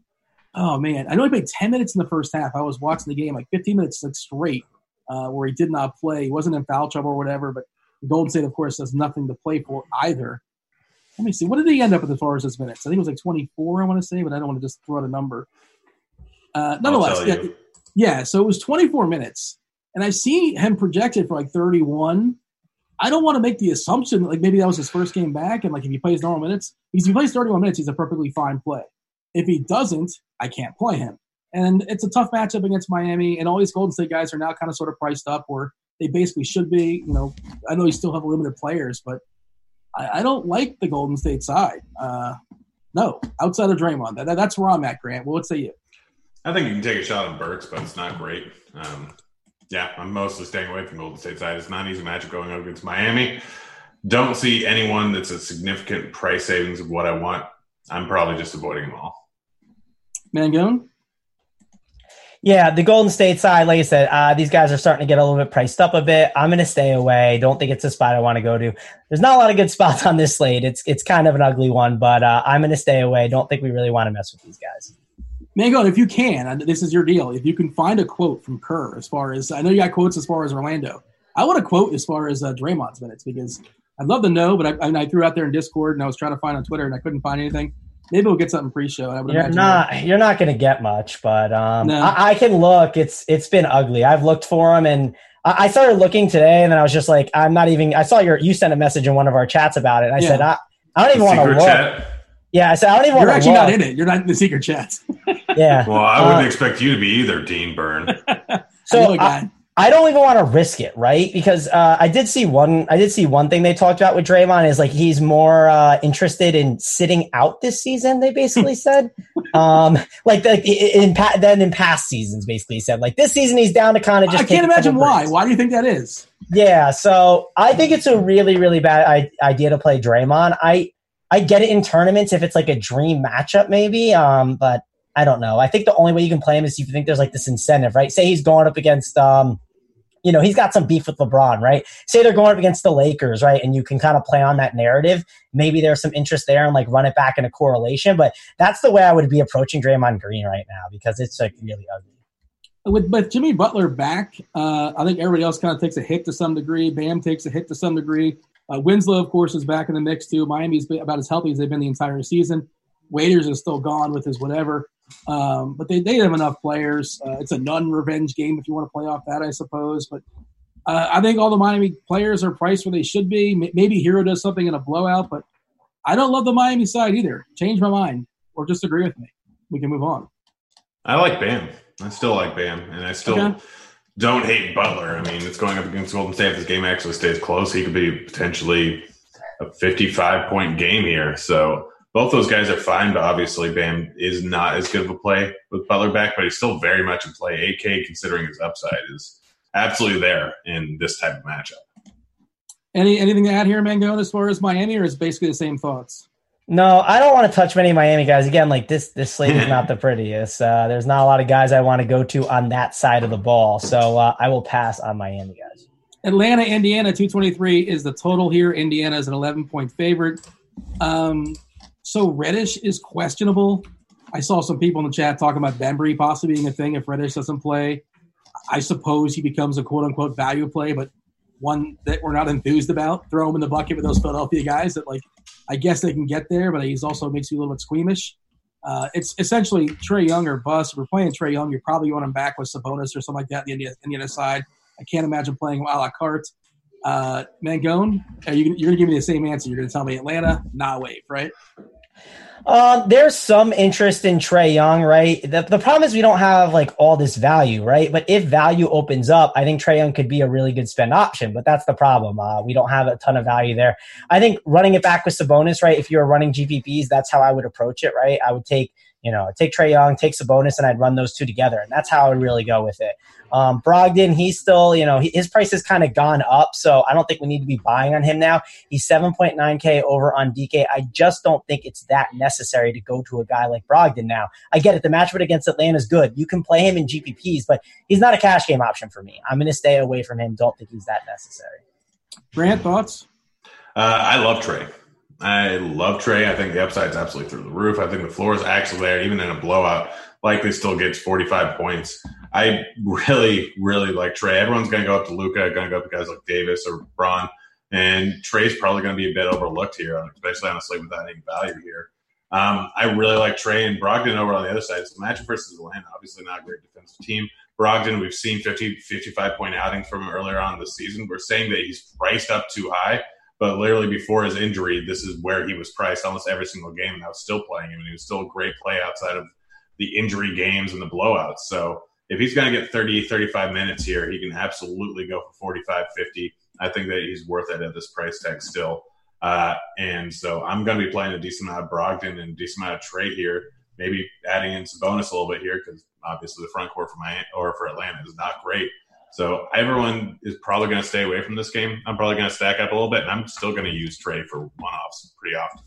Oh, man. I know he played 10 minutes in the first half. I was watching the game like 15 minutes like straight uh, where he did not play. He wasn't in foul trouble or whatever, but Golden State, of course, has nothing to play for either. Let me see. What did he end up with as far as his minutes? I think it was like 24, I want to say, but I don't want to just throw out a number. Uh, nonetheless, yeah, yeah, so it was 24 minutes. And I've seen him projected for like 31. I don't want to make the assumption that like maybe that was his first game back, and like if he plays normal minutes, because if he plays 31 minutes, he's a perfectly fine play. If he doesn't, I can't play him. And it's a tough matchup against Miami, and all these Golden State guys are now kind of sort of priced up where they basically should be. You know, I know you still have limited players, but I, I don't like the Golden State side. Uh, no, outside of Draymond, that, that's where I'm at, Grant. Well, what say you? I think you can take a shot at Burks, but it's not great. Um, yeah, I'm mostly staying away from Golden State side. It's not an easy matchup going up against Miami. Don't see anyone that's a significant price savings of what I want. I'm probably just avoiding them all. Mangone? Yeah, the Golden State side, like I said, uh, these guys are starting to get a little bit priced up a bit. I'm going to stay away. Don't think it's a spot I want to go to. There's not a lot of good spots on this slate. It's it's kind of an ugly one, but uh, I'm going to stay away. Don't think we really want to mess with these guys. Mango, if you can, this is your deal. If you can find a quote from Kerr, as far as I know, you got quotes as far as Orlando. I want a quote as far as uh, Draymond's minutes because I'd love to know, but I, I, threw out there in Discord and I was trying to find on Twitter and I couldn't find anything. Maybe we'll get something pre-show. I would you're not that. you're not going to get much, but um, no. I, I, can look. It's it's been ugly. I've looked for them, and I, I, started looking today, and then I was just like, I'm not even. I saw your you sent a message in one of our chats about it, and I yeah. said, I, I don't even want to look. Chat. Yeah, I said I don't even. You're actually look. not in it. You're not in the secret chats. yeah. Well, I wouldn't uh, expect you to be either, Dean Burn. so I, don't even want to risk it, right? Because uh, I did see one. I did see one thing they talked about with Draymond is like he's more uh, interested in sitting out this season. They basically said, um, like the, in pa- than in past seasons. Basically said like this season he's down to kind of just. I can't imagine why. Why do you think that is? Yeah, so I think it's a really really bad idea to play Draymond. I I get it in tournaments if it's like a dream matchup maybe, um, but I don't know. I think the only way you can play him is if you think there's like this incentive, right? Say he's going up against, um, you know, he's got some beef with LeBron, right? Say they're going up against the Lakers, right? And you can kind of play on that narrative. Maybe there's some interest there and like run it back in a correlation. But that's the way I would be approaching Draymond Green right now because it's like really ugly. With, with Jimmy Butler back, uh, I think everybody else kind of takes a hit to some degree. Bam takes a hit to some degree. Uh, Winslow, of course, is back in the mix too. Miami's about as healthy as they've been the entire season. Waiters is still gone with his whatever. Um, but they, they have enough players. Uh, it's a non revenge game if you want to play off that, I suppose. But uh, I think all the Miami players are priced where they should be. Maybe Herro does something in a blowout, but I don't love the Miami side either. Change my mind or just agree with me. We can move on. I like Bam. I still like Bam, and I still okay. don't hate Butler. I mean, it's going up against Golden State. If this game actually stays close, he could be potentially a 55 point game here. So both those guys are fine, but obviously Bam is not as good of a play with Butler back, but he's still very much in play. AK, considering his upside, is absolutely there in this type of matchup. Any anything to add here, Mango, as far as Miami, or is basically the same thoughts? No, I don't want to touch many Miami guys. Again, like this, this slate is not the prettiest. Uh, there's not a lot of guys I want to go to on that side of the ball, so uh, I will pass on Miami guys. Atlanta, Indiana, 223 is the total here. Indiana is an 11 point favorite. Um, so Reddish is questionable. I saw some people in the chat talking about Bembry possibly being a thing if Reddish doesn't play. I suppose he becomes a quote unquote value play, but one that we're not enthused about. Throw him in the bucket with those Philadelphia guys that like I guess they can get there, but he's also makes you a little bit squeamish. Uh, it's essentially Trae Young or bust. If we're playing Trae Young, you're probably going him back with Sabonis or something like that the, Indiana, other side. I can't imagine playing a la carte. Uh, Mangone, are you, you're going to give me the same answer. You're going to tell me Atlanta, not wave, right? Um, there's some interest in Trae Young, right? The, the problem is we don't have like all this value, right? But if value opens up, I think Trae Young could be a really good spend option. But that's the problem. Uh, we don't have a ton of value there. I think running it back with Sabonis, right? If you're running GPPs, that's how I would approach it, right? I would take you know, take Trae Young, take Sabonis, and I'd run those two together. And that's how I would really go with it. Um, Brogdon, he's still, you know, he, his price has kind of gone up. So I don't think we need to be buying on him now. He's 7.9K over on DK. I just don't think it's that necessary to go to a guy like Brogdon now. I get it. The matchup against Atlanta is good. You can play him in GPPs, but he's not a cash game option for me. I'm going to stay away from him. Don't think he's that necessary. Grant, thoughts? Uh, I love Trae. I love Trae. I think the upside is absolutely through the roof. I think the floor is actually there, even in a blowout. Likely still gets 45 points. I really, really like Trae. Everyone's going to go up to Luka, going to go up to guys like Davis or Braun, and Trae's probably going to be a bit overlooked here, especially honestly without any value here. Um, I really like Trae and Brogdon over on the other side. The matchup versus Atlanta, obviously not a great defensive team. Brogdon, we've seen 50, 55 point outings from him earlier on the season. We're saying that he's priced up too high, but literally before his injury, this is where he was priced almost every single game, and I was still playing him, and he was still a great play outside of the injury games and the blowouts. So if he's going to get 30, 35 minutes here, he can absolutely go for 45, 50. I think that he's worth it at this price tag still. Uh, and so I'm going to be playing a decent amount of Brogdon and a decent amount of Trae here. Maybe adding in Sabonis a little bit here because obviously the front court for my or for Atlanta is not great. So everyone is probably going to stay away from this game. I'm probably going to stack up a little bit, and I'm still going to use Trae for one-offs pretty often.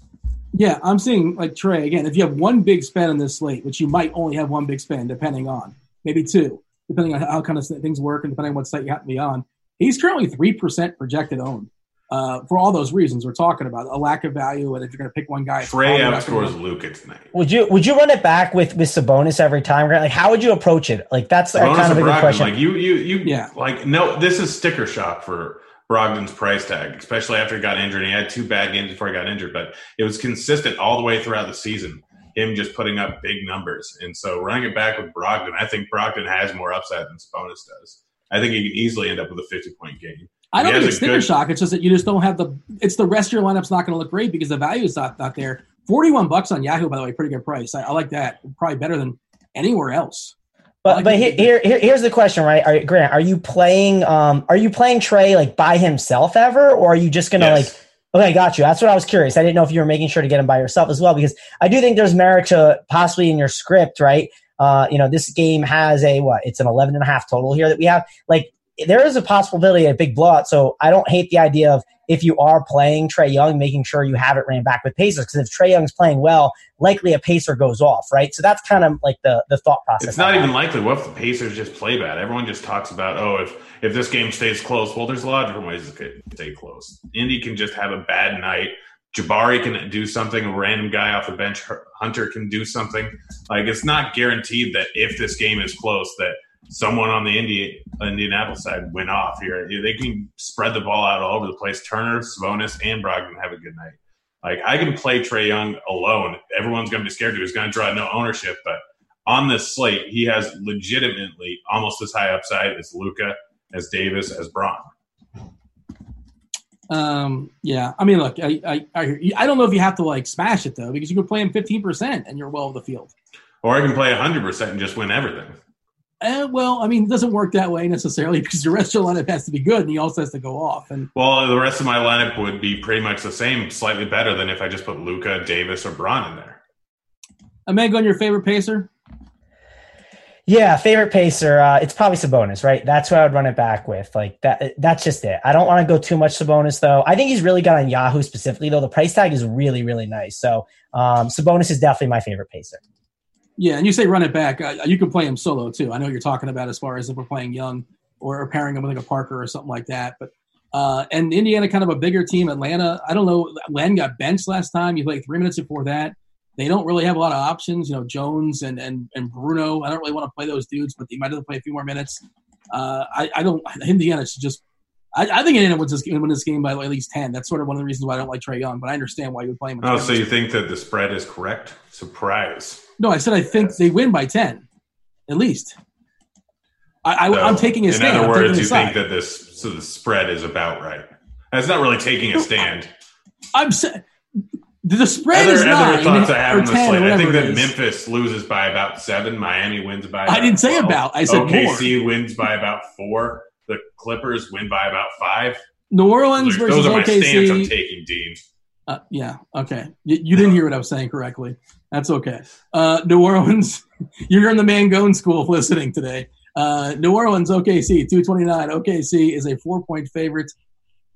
Yeah, I'm seeing like Trae again. If you have one big spend in this slate, which you might only have one big spend, depending on maybe two, depending on how kind of things work and depending on what site you happen to be on, he's currently three percent projected owned uh, for all those reasons we're talking about a lack of value, and if you're going to pick one guy, Trae outscores Luka tonight. Would you would you run it back with with Sabonis every time? Like, how would you approach it? Like, that's Sabonis kind of a good question. Like you, you, you, yeah. Like, no, this is sticker shock for Brogdon's price tag, especially after he got injured. And he had two bad games before he got injured, but it was consistent all the way throughout the season. Him just putting up big numbers, and so running it back with Brogdon, I think Brogdon has more upside than Sabonis does. I think he can easily end up with a 50 point game. I don't think it's sticker good... shock. It's just that you just don't have the. It's the rest of your lineup's not going to look great because the value is not, not there. Forty-one bucks on Yahoo, by the way, pretty good price. I, I like that. Probably better than anywhere else. But like but here, here, here, here's the question, right? Are, Grant, are you playing um are you playing Trae like by himself ever, or are you just gonna yes. like okay, got you. That's what I was curious. I didn't know if you were making sure to get him by yourself as well, because I do think there's merit to possibly in your script, right? Uh, you know, this game has a what? It's an 11 and a half total here that we have. Like there is a possibility of a big blowout. So I don't hate the idea of if you are playing Trae Young, making sure you have it ran back with Pacers. Because if Trae Young's playing well, likely a Pacer goes off, right? So that's kind of like the the thought process. It's not even likely. What if the Pacers just play bad? Everyone just talks about, oh, if if this game stays close, well, there's a lot of different ways to stay close. Indy can just have a bad night. Jabari can do something. A random guy off the bench, Hunter can do something. Like it's not guaranteed that if this game is close, that someone on the Indi- Indianapolis side went off here. They can spread the ball out all over the place. Turner, Sabonis, and Brogdon have a good night. Like I can play Trae Young alone. Everyone's going to be scared to. He's going to draw no ownership, but on this slate, he has legitimately almost as high upside as Luka, as Davis, as Braun. Um. Yeah. I mean, look, I, I, I, I don't know if you have to like smash it though, because you can play him fifteen percent and you're well of the field. Or I can play hundred percent and just win everything. Uh, well, I mean, it doesn't work that way necessarily because the rest of your lineup has to be good, and he also has to go off. And well, the rest of my lineup would be pretty much the same, slightly better than if I just put Luka, Davis, or Braun in there. Amego, your favorite pacer? Yeah, favorite pacer. Uh, it's probably Sabonis, right? That's what I would run it back with. Like that. That's just it. I don't want to go too much Sabonis though. I think he's really good on Yahoo specifically though. The price tag is really, really nice. So um, Sabonis is definitely my favorite pacer. Yeah, and you say run it back. Uh, you can play him solo too. I know you're talking about as far as if we're playing young or pairing him with like a Parker or something like that. But uh, and Indiana kind of a bigger team. Atlanta, I don't know. Len got benched last time. You played three minutes before that. They don't really have a lot of options. You know, Jones and and, and Bruno. I don't really want to play those dudes, but they might have to play a few more minutes. Uh, I, I don't. Indiana should just. I, I think Indiana wins this, win this game by at least ten. That's sort of one of the reasons why I don't like Trae Young. But I understand why you would play him. Oh, so you think that the spread is correct? Surprise. No, I said I think they win by ten, at least. I, I, am taking a stand. In other words, you think that this so the spread is about right. That's not really taking a stand. I'm saying the spread other, is nine thoughts I have on the slate. I think that Memphis loses by about seven. Miami wins by. I didn't 12. say about. I said OKC more. wins by about four. The Clippers win by about five. New Orleans those, versus those are my OKC. stance I'm taking, Dean. Uh, yeah. Okay. You, you, didn't hear what I was saying correctly. That's okay. Uh, New Orleans, you're in the Mangone school listening today. Uh, New Orleans, OKC, 229. OKC is a four point favorite.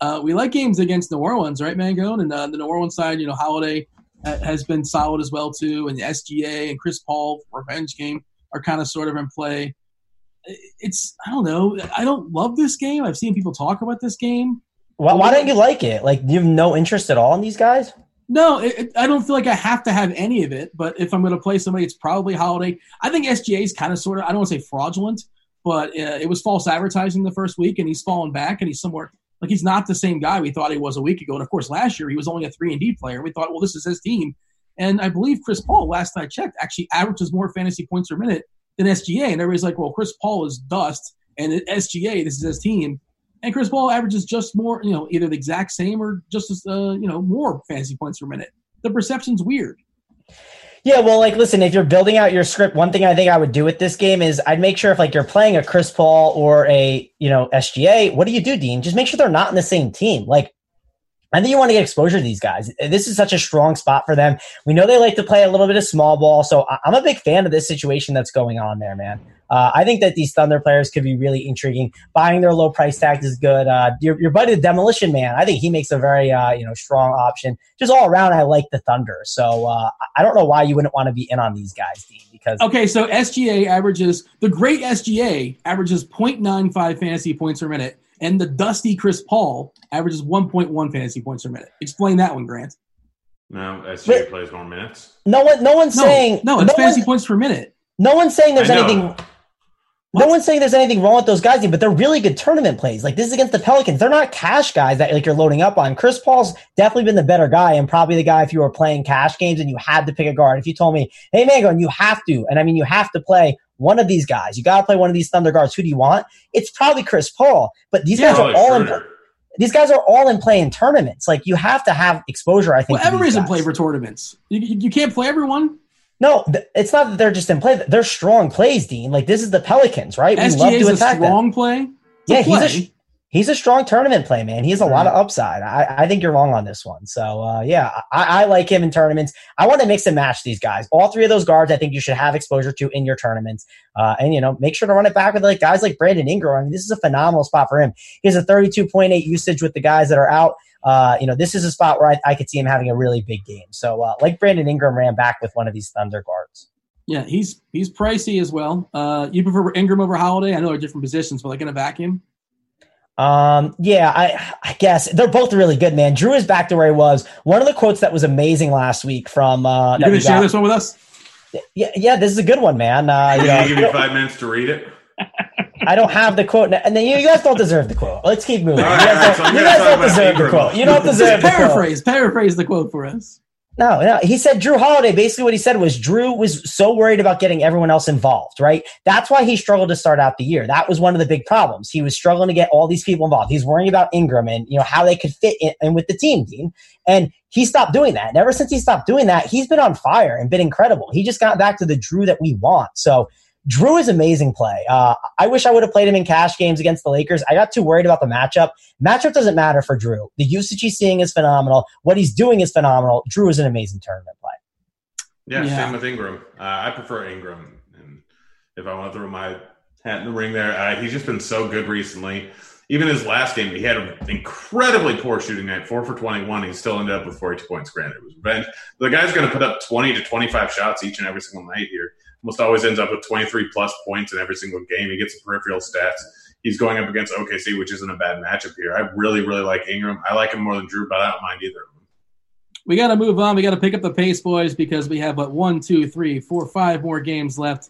Uh, we like games against New Orleans, right, Mangone? And uh, the New Orleans side, you know, Holiday has been solid as well, too. And the SGA and Chris Paul, revenge game, are kind of sort of in play. It's, I don't know. I don't love this game. I've seen people talk about this game. Why, why don't you like it? Like, you have no interest at all in these guys? No, it, it, I don't feel like I have to have any of it. But if I'm going to play somebody, it's probably Holiday. I think SGA is kind of sort of, I don't want to say fraudulent, but uh, it was false advertising the first week, and he's fallen back, and he's somewhere like he's not the same guy we thought he was a week ago. And of course, last year he was only a three and D player. We thought, well, this is his team. And I believe Chris Paul, last I checked, actually averages more fantasy points per minute than SGA. And everybody's like, well, Chris Paul is dust, and SGA, this is his team. And Chris Paul averages just more, you know, either the exact same or just as, uh, you know, more fantasy points per minute. The perception's weird. Yeah, well, like, listen, if you're building out your script, one thing I think I would do with this game is I'd make sure if like you're playing a Chris Paul or a you know SGA, what do you do, Dean? Just make sure they're not in the same team. Like, I think you want to get exposure to these guys. This is such a strong spot for them. We know they like to play a little bit of small ball, so I'm a big fan of this situation that's going on there, man. Uh, I think that these Thunder players could be really intriguing. Buying their low price tag is good. Uh, your, your buddy, the Demolition Man, I think he makes a very uh, you know strong option. Just all around, I like the Thunder. So uh, I don't know why you wouldn't want to be in on these guys, Dean. Because okay, so SGA averages the great SGA averages 0.95 fantasy points per minute, and the dusty Chris Paul averages 1.1 fantasy points per minute. Explain that one, Grant. No, SGA plays more minutes. No one, no one's no, saying no. It's no fantasy one, points per minute. No one's saying there's I anything. No one's saying there's anything wrong with those guys, but they're really good tournament plays. Like this is against the Pelicans. They're not cash guys that like you're loading up on. Chris Paul's definitely been the better guy and probably the guy if you were playing cash games and you had to pick a guard. If you told me, hey Mango, and you have to, and I mean you have to play one of these guys. You got to play one of these Thunder guards. Who do you want? It's probably Chris Paul. But these guys are Probably all in. These guys are all in play in tournaments. Like you have to have exposure. I think. Well, everybody's in play for tournaments. You, you can't play everyone. No, it's not that they're just in play. They're strong plays, Dean. Like this is the Pelicans, right? We love to a attack them. play. It's Yeah, he's a play. sh- he's a strong tournament play, man. He has a lot of upside. I, I think you're wrong on this one. So uh, yeah, I, I like him in tournaments. I want to mix and match these guys. All three of those guards, I think you should have exposure to in your tournaments. Uh, and you know, make sure to run it back with like guys like Brandon Ingram. I mean, this is a phenomenal spot for him. He has a 32.8 usage with the guys that are out. Uh, you know, this is a spot where I, I could see him having a really big game. So, uh, like Brandon Ingram ran back with one of these Thunder guards. Yeah, he's he's pricey as well. Uh, you prefer Ingram over Holiday? I know they're different positions, but like in a vacuum. Um, yeah, I, I guess they're both really good, man. Drew is back to where he was. One of the quotes that was amazing last week from uh, You that gonna we share got- this one with us? Yeah, yeah, this is a good one, man. Uh, you Can know, give me five minutes to read it? I don't have the quote, and then you, you guys don't deserve the quote. Let's keep moving. All You guys right, don't, so you guys don't deserve the quote. You don't deserve the quote. Paraphrase, paraphrase the quote for us. No, no. He said Drew Holiday. Basically, what he said was Drew was so worried about getting everyone else involved, right? That's why he struggled to start out the year. That was one of the big problems. He was struggling to get all these people involved. He's worrying about Ingram and you know how they could fit in, in with the team, Dean. And he stopped doing that. And ever since he stopped doing that, he's been on fire and been incredible. He just got back to the Drew that we want. So Drew is amazing play. Uh, I wish I would have played him in cash games against the Lakers. I got too worried about the matchup. Matchup doesn't matter for Drew. The usage he's seeing is phenomenal. What he's doing is phenomenal. Drew is an amazing tournament play. Yeah, Yeah. same with Ingram. Uh, I prefer Ingram. And if I want to throw my hat in the ring there, uh, he's just been so good recently. Even his last game, he had an incredibly poor shooting night, four for 21. He still ended up with 42 points. Granted, it was revenge. The guy's going to put up 20 to 25 shots each and every single night here. Almost always ends up with 23 plus points in every single game. He gets the peripheral stats. He's going up against OKC, which isn't a bad matchup here. I really, really like Ingram. I like him more than Drew, but I don't mind either of them. We got to move on. We got to pick up the pace, boys, because we have what one, two, three, four, five more games left.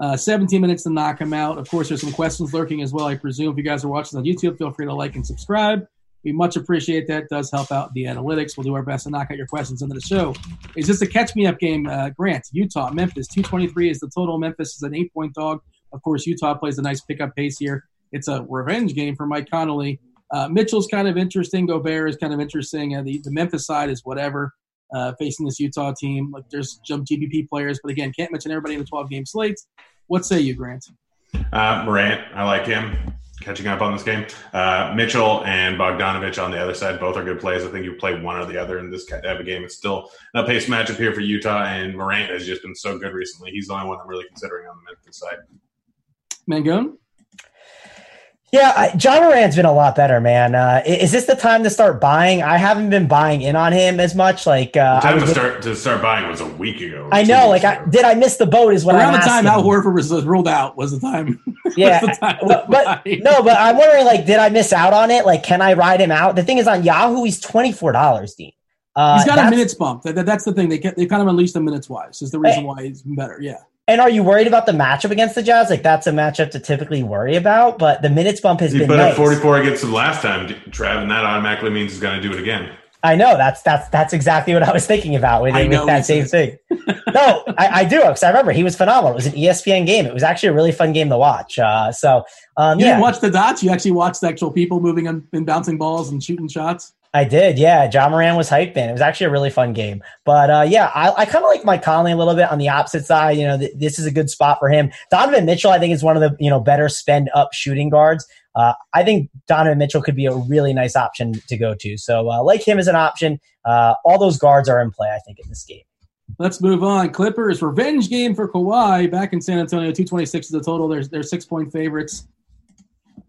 Uh, 17 minutes to knock them out. Of course, there's some questions lurking as well. I presume if you guys are watching on YouTube, feel free to like and subscribe. We much appreciate that. It does help out the analytics. We'll do our best to knock out your questions into the show. Is this a catch me up game? Uh, Grant, Utah, Memphis, 223 is the total. Memphis is an eight point dog. Of course, Utah plays a nice pickup pace here. It's a revenge game for Mike Conley. Uh, Mitchell's kind of interesting. Gobert is kind of interesting. Uh, the, the Memphis side is whatever uh, facing this Utah team. Like there's some GPP players, but again, can't mention everybody in the 12 game slate. What say you, Grant? Uh, Morant, I like him. Catching up on this game. Uh, Mitchell and Bogdanovic on the other side, both are good plays. I think you play one or the other in this type of game. It's still a pace matchup here for Utah, and Morant has just been so good recently. He's the only one I'm really considering on the Memphis side. Mangone? Yeah, I, Ja Morant's been a lot better, man. Uh, i- is this the time to start buying? I haven't been buying in on him as much. Like, uh, The I time to start to start buying was a week ago. I know, like, I, did I miss the boat? Is what Around I'm the time. Al Horford was was ruled out was the time. Yeah, the time to but, but no, but I'm wondering, like, did I miss out on it? Like, can I ride him out? The thing is, on Yahoo, he's twenty four dollars, Dean. Uh, He's got a minutes bump. That, that- that's the thing. They get, they kind of unleashed him minutes wise. Is the reason why he's better. Yeah. And are you worried about the matchup against the Jazz? Like, that's a matchup to typically worry about. But the minutes bump has He been put nice. up 44 against them last time, Trav, and that automatically means he's going to do it again. I know that's that's that's exactly what I was thinking about with, I with know that same thing. no, I, I do because I remember he was phenomenal. It was an ESPN game. It was actually a really fun game to watch. Uh, so um, You yeah, didn't watch the dots. You actually watched the actual people moving and, and bouncing balls and shooting shots. I did. Yeah, Ja Morant was hyped man. It was actually a really fun game. But uh, yeah, I, I kind of like Mike Conley a little bit on the opposite side. You know, th- this is a good spot for him. Donovan Mitchell, I think, is one of the you know better spend up shooting guards. Uh, I think Donovan Mitchell could be a really nice option to go to. So uh, like him as an option. Uh, all those guards are in play, I think, in this game. Let's move on. Clippers revenge game for Kawhi back in San Antonio. Two twenty six is the total. There's they're six point favorites.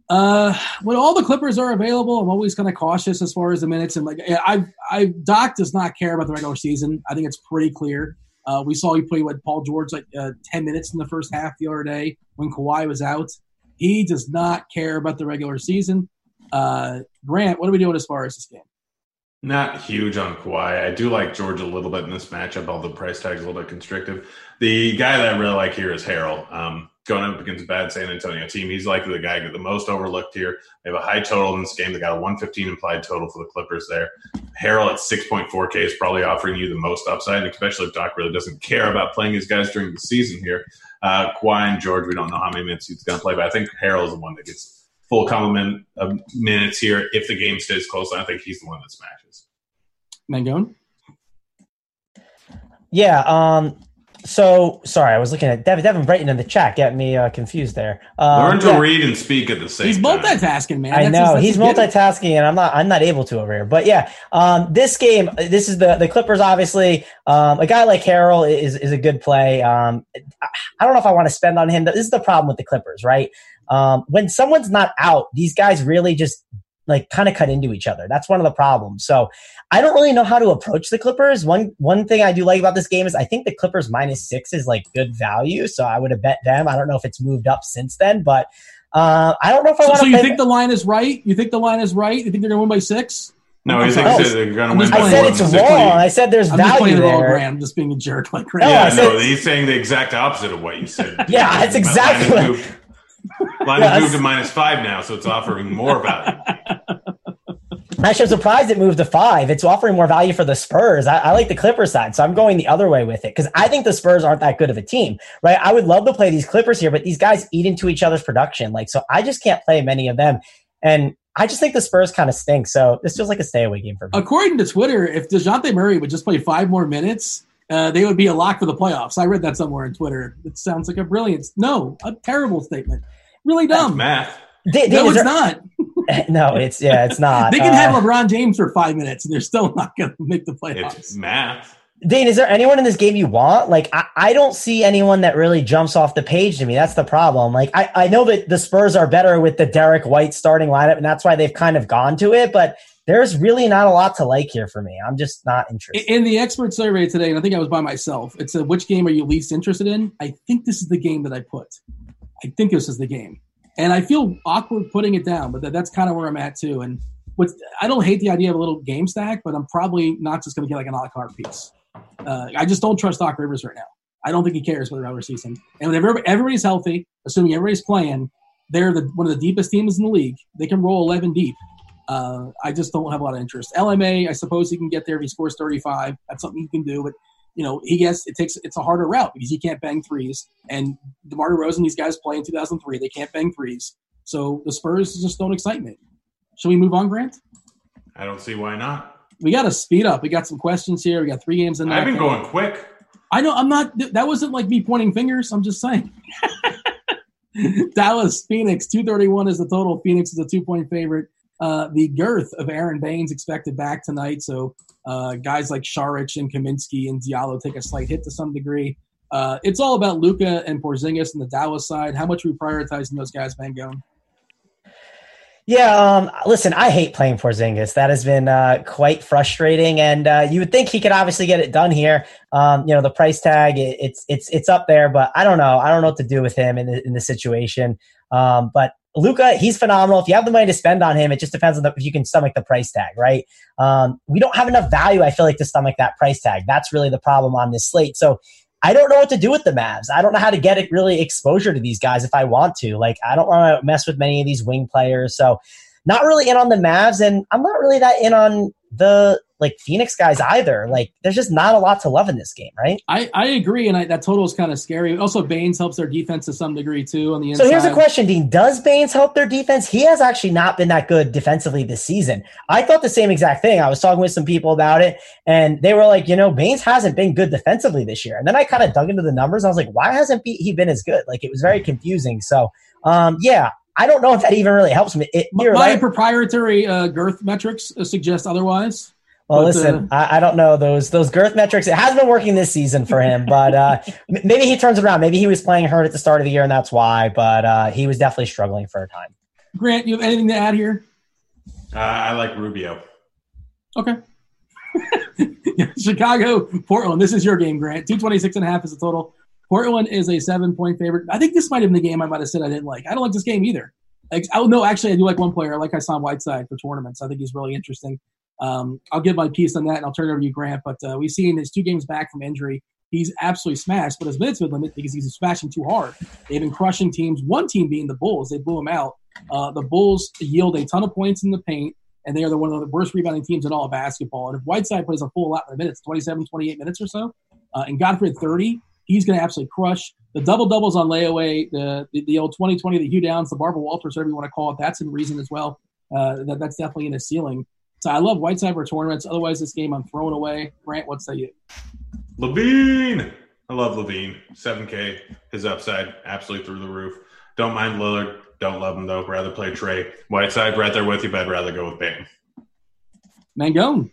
Uh, when all the Clippers are available, I'm always kind of cautious as far as the minutes. And like, I, I, Doc does not care about the regular season. I think it's pretty clear. Uh, we saw he play with Paul George like uh, ten minutes in the first half the other day when Kawhi was out. He does not care about the regular season. Uh, Grant, what are we doing as far as this game? Not huge on Kawhi. I do like George a little bit in this matchup, although the price tag's a little bit constrictive. The guy that I really like here is Harrell. Um, going up against a bad San Antonio team, he's likely the guy got the most overlooked here. They have a high total in this game. They got a 115 implied total for the Clippers there. Harrell at 6.4K is probably offering you the most upside, especially if Doc really doesn't care about playing his guys during the season here. Uh, Kawhi and George, we don't know how many minutes he's going to play, but I think Harrell is the one that gets full complement of minutes here if the game stays close. I think he's the one that smashes. Mangone? Yeah. Um, so sorry, I was looking at Devin, Devin Brighton in the chat, getting me uh, confused there. Um, Learn to yeah. read and speak at the same time. He's multitasking, man. I That's know his- he's his gimmick. multitasking, and I'm not. I'm not able to over here. But yeah, um, this game, this is the the Clippers. Obviously, um, a guy like Harrell is is a good play. Um, I I don't know if I want to spend on him. This is the problem with the Clippers, right? Um, when someone's not out, these guys really just like kind of cut into each other. That's one of the problems. So I don't really know how to approach the Clippers. One one thing I do like about this game is I think the Clippers minus six is like good value. So I would have bet them. I don't know if it's moved up since then, but uh, I don't know if I So, want so you think the line is right? You think the line is right? You think they're going to win by six? No, I'm he thinks that they're going to win I said it's than six. wrong. I said there's I'm value it all, there. Grant. I'm just being a jerk like No, Yeah, said- no, he's saying the exact opposite of what you said. Yeah, that's exactly Line what- moved, line Yeah, has moved that's- to minus five now, so it's offering more value. Actually, I'm surprised it moved to five. It's offering more value for the Spurs. I, I like the Clippers side, so I'm going the other way with it because I think the Spurs aren't that good of a team, right? I would love to play these Clippers here, but these guys eat into each other's production, like so. I just can't play many of them, and I just think the Spurs kind of stink. So this feels like a stay away game for me. According to Twitter, if Dejounte Murray would just play five more minutes, uh, they would be a lock for the playoffs. I read that somewhere on Twitter. It sounds like a brilliant, no, a terrible statement. Really dumb. Math. Did- No, is it's there- not. no, it's yeah, it's not. They can Uh, have LeBron James for five minutes, and they're still not going to make the playoffs. It's math. Dane, is there anyone in this game you want? Like, I, I don't see anyone that really jumps off the page to me. That's the problem. Like, I, I know that the Spurs are better with the Derrick White starting lineup, and that's why they've kind of gone to it, but there's really not a lot to like here for me. I'm just not interested. In the expert survey today, and I think I was by myself, it said, which game are you least interested in? I think this is the game that I put. I think this is the game. And I feel awkward putting it down, but that, that's kind of where I'm at too. And what's, I don't hate the idea of a little game stack, but I'm probably not just going to get like an a la carte piece. Uh, I just don't trust Doc Rivers right now. I don't think he cares for the regular season. And when everybody, everybody's healthy, assuming everybody's playing, they're the, one of the deepest teams in the league. They can roll 11 deep. Uh, I just don't have a lot of interest. LMA, I suppose he can get there if he scores 35. That's something he can do, but you know, he gets it takes it's a harder route because he can't bang threes. And DeMar DeRozan, these guys play in 2003, they can't bang threes. So the Spurs just don't excite me. Shall we move on, Grant? I don't see why not. We got to speed up. We got some questions here. We got three games in. I've been game. going quick. I know. I'm not. That wasn't like me pointing fingers. I'm just saying. Dallas, Phoenix, 231 is the total. Phoenix is a two point favorite. Uh, the girth of Aron Baynes expected back tonight. So uh, guys like Saric and Kaminsky and Diallo take a slight hit to some degree. Uh, it's all about Luka and Porzingis and the Dallas side. How much are we prioritizing those guys, Mangone? Yeah, um, listen, I hate playing Porzingis. That has been uh, quite frustrating, and uh, you would think he could obviously get it done here. Um, you know, the price tag it, it's it's it's up there, but I don't know. I don't know what to do with him in the, in the situation. Um, but Luka, he's phenomenal. If you have the money to spend on him, it just depends on the, if you can stomach the price tag, right? Um, we don't have enough value, I feel like, to stomach that price tag. That's really the problem on this slate. So I don't know what to do with the Mavs. I don't know how to get it really exposure to these guys if I want to. Like, I don't want to mess with many of these wing players. So, not really in on the Mavs, and I'm not really that in on the like Phoenix guys either. Like there's just not a lot to love in this game, right? I, I agree, and I, that total is kind of scary. Also, Baynes helps their defense to some degree too on the inside. So here's a question, Dean: Does Baynes help their defense? He has actually not been that good defensively this season. I thought the same exact thing. I was talking with some people about it, and they were like, you know, Baynes hasn't been good defensively this year. And then I kind of dug into the numbers. I was like, why hasn't he been as good? Like it was very confusing. So um, yeah, I don't know if that even really helps me. It, my right. proprietary uh, girth metrics suggest otherwise. Well, but, listen, uh, I, I, don't know those those girth metrics. It has been working this season for him, but uh, maybe he turns around. Maybe he was playing hurt at the start of the year, and that's why. But uh, he was definitely struggling for a time. Grant, you have anything to add here? Uh, I like Rubio. Okay. Chicago, Portland. This is your game, Grant. 226 and a half is the total. Portland is a seven point favorite. I think this might have been the game I might have said I didn't like. I don't like this game either. Like, oh no, actually, I do like one player. I like Hassan Whiteside for tournaments. I think he's really interesting. Um, I'll give my piece on that, and I'll turn it over to you, Grant. But uh, we've seen his two games back from injury. He's absolutely smashed, but his minutes been limited because he's smashing too hard. They've been crushing teams. One team being the Bulls, they blew him out. Uh, the Bulls yield a ton of points in the paint, and they are the, one of the worst rebounding teams in all of basketball. And if Whiteside plays a full lot of minutes, 27, 28 minutes or so, uh, and Godfrey 30, he's going to absolutely crush. The double doubles on layaway, the, the, the old 2020, the Hugh Downs, the Barbara Walters, whatever you want to call it, that's in reason as well. Uh, that, that's definitely in his ceiling. So I love Whiteside for tournaments. Otherwise, this game I'm throwing away. Grant, what say you? LaVine. I love LaVine. 7K, his upside, absolutely through the roof. Don't mind Lillard. Don't love him, though. Rather play Trae. Whiteside right there with you, but I'd rather go with Bam. Mangone.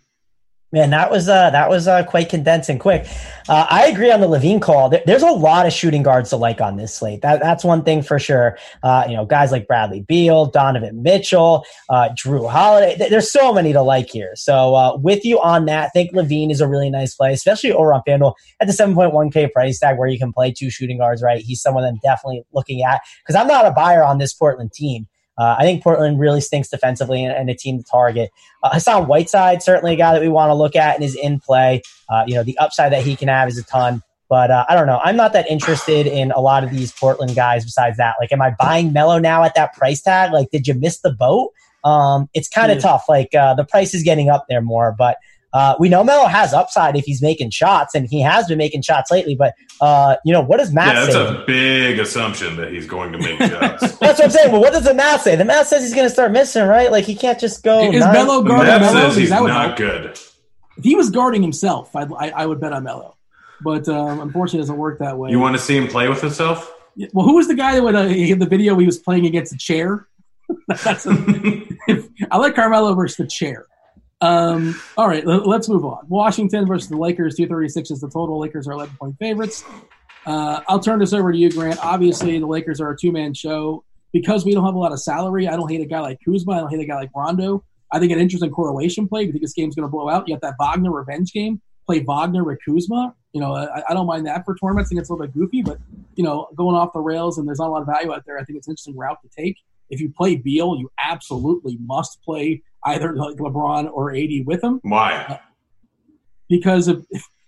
Man, that was uh, that was uh, quite condensed and quick. Uh, I agree on the LaVine call. There's a lot of shooting guards to like on this slate. That, that's one thing for sure. Uh, you know, guys like Bradley Beal, Donovan Mitchell, uh, Jrue Holiday. There's so many to like here. So uh, with you on that, I think LaVine is a really nice play, especially over on FanDuel at the 7.1K price tag where you can play two shooting guards. Right, he's someone I'm definitely looking at because I'm not a buyer on this Portland team. Uh, I think Portland really stinks defensively and, and a team to target. Uh, Hassan Whiteside, certainly a guy that we want to look at and is in play. Uh, you know, the upside that he can have is a ton. But uh, I don't know. I'm not that interested in a lot of these Portland guys besides that. Like, am I buying Melo now at that price tag? Like, did you miss the boat? Um, it's kind of yeah. tough. Like, uh, the price is getting up there more. But uh, we know Melo has upside if he's making shots, and he has been making shots lately. But uh, you know, what does Matt yeah, that's say? a big assumption that he's going to make shots. that's what I'm saying. But what does the math say? The math says he's going to start missing, right? Like he can't just go. Is Melo guarding Melo? Says he's not good. If he was guarding himself, I, I, I would bet on Melo. But um, unfortunately, it doesn't work that way. You want to see him play with himself? Yeah, well, who was the guy that would uh, in the video he was playing against a chair? That's a, I like Carmelo versus the chair. Um, all right, let's move on. Washington versus the Lakers, 236 is the total. Lakers are 11 point favorites. Uh, I'll turn this over to you, Grant. Obviously, the Lakers are a two man show. Because we don't have a lot of salary, I don't hate a guy like Kuzma. I don't hate a guy like Rondo. I think an interesting correlation play. You think this game's going to blow out? You got that Wagner revenge game. Play Wagner with Kuzma. You know, I, I, don't mind that for tournaments. I think it's a little bit goofy, but you know, going off the rails and there's not a lot of value out there. I think it's an interesting route to take. If you play Beal, you absolutely must play either like LeBron or AD with him. Why? Uh, because if,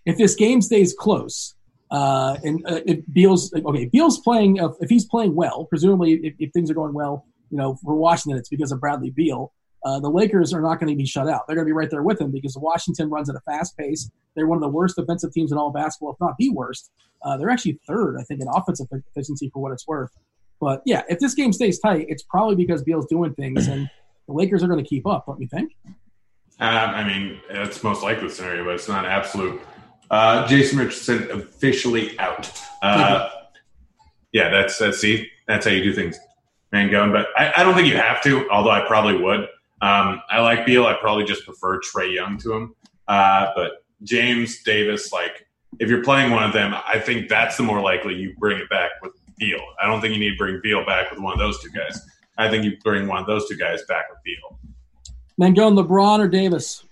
if this game stays close, uh, and uh, if Beal's okay, Beal's playing. Uh, if he's playing well, presumably if, if, things are going well, you know, for Washington, it's because of Bradley Beal. Uh, the Lakers are not going to be shut out. They're going to be right there with him because Washington runs at a fast pace. They're one of the worst defensive teams in all basketball, if not the worst. Uh, they're actually third, I think, in offensive efficiency for what it's worth. But yeah, if this game stays tight, it's probably because Beal's doing things and the Lakers are going to keep up, don't you think? Um, I mean, it's most likely scenario, but it's not absolute. Uh, Jason Richardson officially out. Uh, yeah, that's that's see, that's how you do things, man. Going, but I, I don't think you have to. Although I probably would. Um, I like Beal. I probably just prefer Trae Young to him. Uh, but James Davis, like if you're playing one of them, I think that's the more likely you bring it back with Beal. I don't think you need to bring Beal back with one of those two guys. I think you bring one of those two guys back with Beal. Mangone, LeBron or Davis?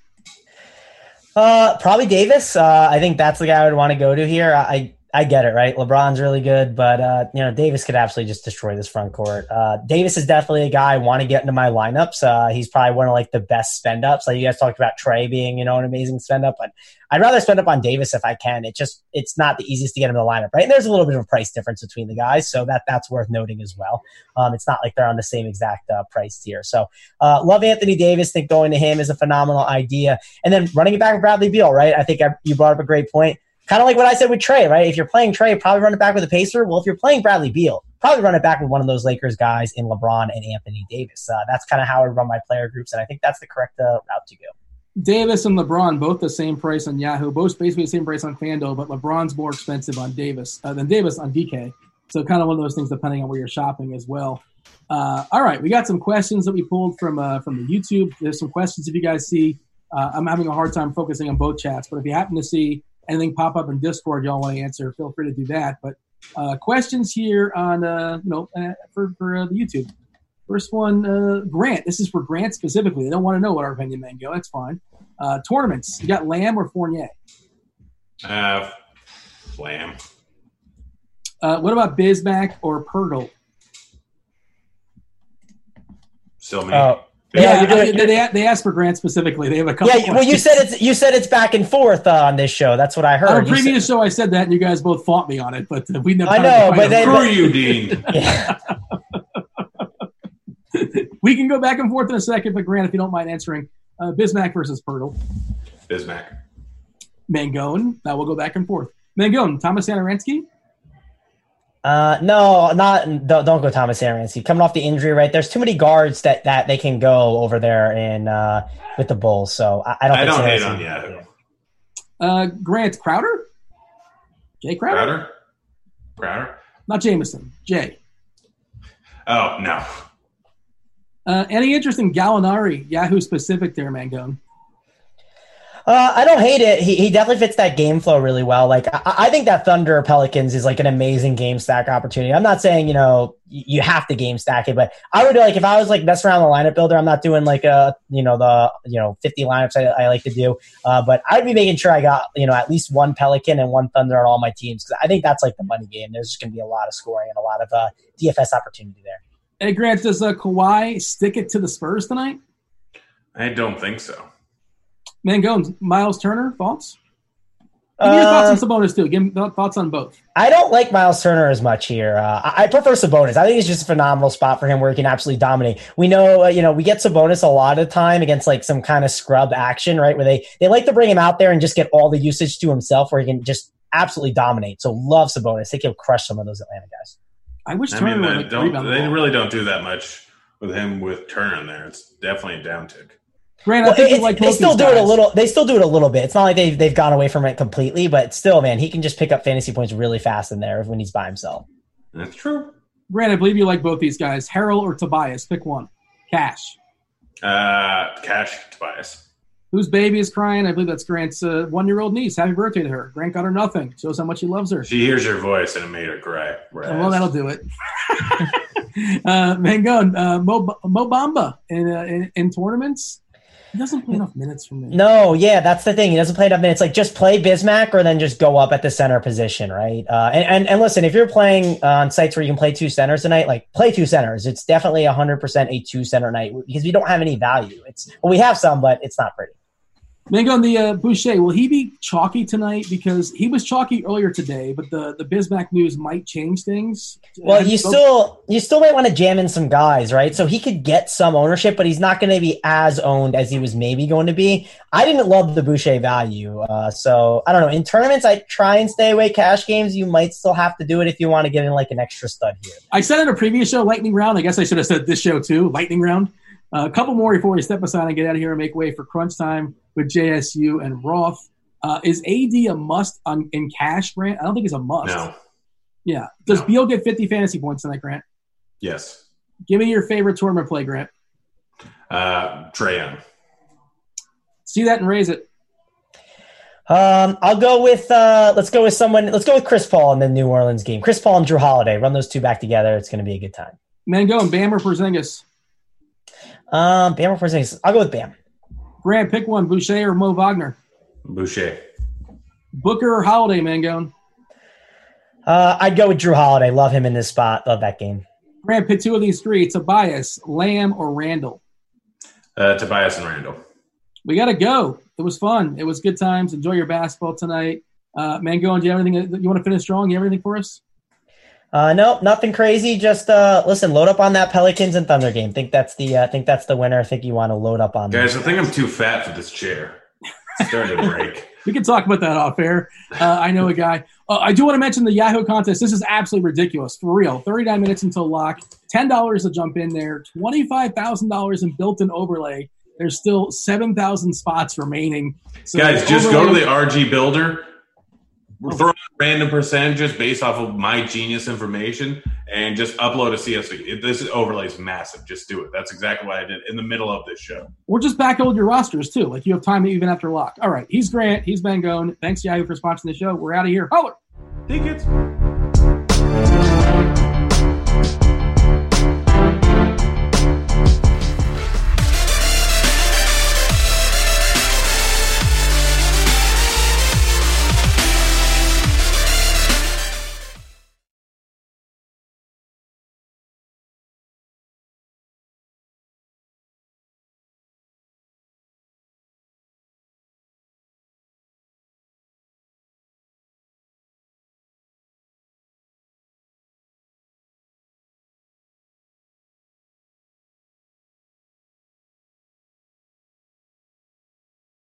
Uh, probably Davis. Uh, I think that's the guy I would want to go to here. I I get it, right? LeBron's really good, but uh, you know Davis could absolutely just destroy this front court. Uh, Davis is definitely a guy I want to get into my lineups. Uh, he's probably one of like the best spend ups. Like you guys talked about Trae being, you know, an amazing spend up, but I'd rather spend up on Davis if I can. It just it's not the easiest to get him in the lineup, right? And there's a little bit of a price difference between the guys, so that that's worth noting as well. Um, it's not like they're on the same exact uh, price tier. So uh, love Anthony Davis. Think going to him is a phenomenal idea, and then running it back with Bradley Beal, right? I think I, you brought up a great point kind of like what I said with Trae, right? If you're playing Trae, probably run it back with a pacer. Well, if you're playing Bradley Beal, probably run it back with one of those Lakers guys in LeBron and Anthony Davis. Uh, that's kind of how I run my player groups, and I think that's the correct uh, route to go. Davis and LeBron both the same price on Yahoo, both basically the same price on FanDuel, but LeBron's more expensive on Davis uh, than Davis on DK. So kind of one of those things depending on where you're shopping as well. Uh, all right, we got some questions that we pulled from uh, from the YouTube. There's some questions if you guys see. Uh, I'm having a hard time focusing on both chats, but if you happen to see anything pop up in Discord y'all want to answer, feel free to do that. But uh, questions here on uh, you know uh, for for uh, the YouTube. First one, uh, Grant. This is for Grant specifically. They don't want to know what our opinion mango. That's fine. Uh, tournaments. You got Lamb or Fournier? Uh, Lamb. Uh, what about Bismack or Poeltl? Still me. Oh. Yeah, Yeah, they, they, they asked for Grant specifically. They have a couple. Yeah, well, you said it's you said it's back and forth uh, on this show. That's what I heard. on a You said- previous show, I said that, and you guys both fought me on it. But uh, we never. I tried know, but then- Screw you, Dean. Yeah. we can go back and forth in a second. But Grant, if you don't mind answering, uh, Bismack versus Poeltl, Bismack. Mangone. That will go back and forth. Mangone, Tomas Satoransky. Uh, no, not don't, don't go Thomas Aransky. Coming off the injury, right? There's too many guards that that they can go over there in uh, with the Bulls. So I, I don't. I think don't hate Saransky- on Yahoo. Uh, Grant Crowder. Jae Crowder. Crowder? Crowder? Not Jameson. Jay. Oh, no. Uh, any interest in Gallinari? Yahoo specific there, Mangone. Uh, I don't hate it. He, he definitely fits that game flow really well. Like I, I think that Thunder Pelicans is like an amazing game stack opportunity. I'm not saying you know you have to game stack it, but I would like if I was like messing around the lineup builder. I'm not doing like a you know the you know 50 lineups I, I like to do, uh, but I'd be making sure I got you know at least one Pelican and one Thunder on all my teams because I think that's like the money game. There's just going to be a lot of scoring and a lot of uh, DFS opportunity there. Hey, Grant, does uh, Kawhi stick it to the Spurs tonight? I don't think so. Mangone, Miles Turner, thoughts? Give me your thoughts Uh, on Sabonis too. Give me thoughts on both. I don't like Miles Turner as much here. Uh, I I prefer Sabonis. I think it's just a phenomenal spot for him where he can absolutely dominate. We know, uh, you know, we get Sabonis a lot of time against like some kind of scrub action, right? Where they they like to bring him out there and just get all the usage to himself, where he can just absolutely dominate. So love Sabonis. I think he'll crush some of those Atlanta guys. I wish I mean, would they, like don't, they ball. really don't do that much with him with Turner in there. It's definitely a downtick. Grant, Well, I think you it's- like they both still these do it a little. They still do it a little bit. It's not like they've they've gone away from it completely, but still, man, he can just pick up fantasy points really fast in there when he's by himself. That's true. Grant, I believe you like both these guys. Harrell or Tobias? Pick one. Cash. Uh, Cash Tobias. Whose baby is crying? I believe that's Grant's uh, one-year-old niece. Happy birthday to her. Grant got her nothing. Shows how much he loves her. She hears your voice and it made her cry. Oh, well, that'll do it. uh, Mangone, uh, Mo, Mo Bamba in, uh, in in tournaments. He doesn't play enough minutes for me. No, yeah, that's the thing. He doesn't play enough minutes. Like just play Bismack or then just go up at the center position, right? Uh, and, and and listen, if you're playing on sites where you can play two centers tonight, like play two centers. It's definitely hundred percent a two center night because we don't have any value. It's well, we have some, but it's not pretty. Mangone, the uh, Boucher, will he be chalky tonight? Because he was chalky earlier today, but the the Bismack news might change things. Well, you still you still might want to jam in some guys, right? So he could get some ownership, but he's not going to be as owned as he was maybe going to be. I didn't love the Boucher value, uh, so I don't know. In tournaments, I try and stay away. Cash games, you might still have to do it if you want to get in like an extra stud here. I said in a previous show, lightning round. I guess I should have said this show too, lightning round. Uh, a couple more before we step aside and get out of here and make way for crunch time with JSU and Roth. Uh, is AD a must on in cash, Grant? I don't think it's a must. No. Yeah. Does No. Beal get 50 fantasy points tonight, Grant? Yes. Give me your favorite tournament play, Grant. Uh, Trae Young. See that and raise it. Um, I'll go with uh, let's go with someone. Let's go with Chris Paul in the New Orleans game. Chris Paul and Jrue Holiday. Run those two back together. It's going to be a good time. Mangone, Bam or Porzingis? Um, Bam or Porzingis? I'll go with Bam. Grant, pick one. Boucher or Mo Wagner? Boucher. Booker or Holiday, Mangone? Uh, I'd go with Jrue Holiday. Love him in this spot. Love that game. Grant, pit two of these three. Tobias, Lamb, or Randle. Uh, Tobias and Randle. We got to go. It was fun. It was good times. Enjoy your basketball tonight. Uh, Mango, do you have anything you want to finish strong? You have anything for us? Uh, no, nothing crazy. Just uh, listen, load up on that Pelicans and Thunder game. Think that's the uh, think that's the winner. I think you want to load up on. Guys, I think I'm too fat for this chair. It's starting to break. we can talk about that off air. Uh, I know a guy. Uh, I do want to mention the Yahoo contest. This is absolutely ridiculous, for real. 39 minutes until lock, $10 to jump in there, $25,000 in built in overlay. There's still 7,000 spots remaining. So Guys, just overlay- go to the RG Builder. We're throwing random percentages based off of my genius information and just upload a CSV. This overlay is massive. Just do it. That's exactly what I did in the middle of this show. Or just backload your rosters too. Like you have time even after lock. All right. He's Grant. He's Mangone. Thanks, Yahoo, for sponsoring the show. We're out of here. Holler. Tickets.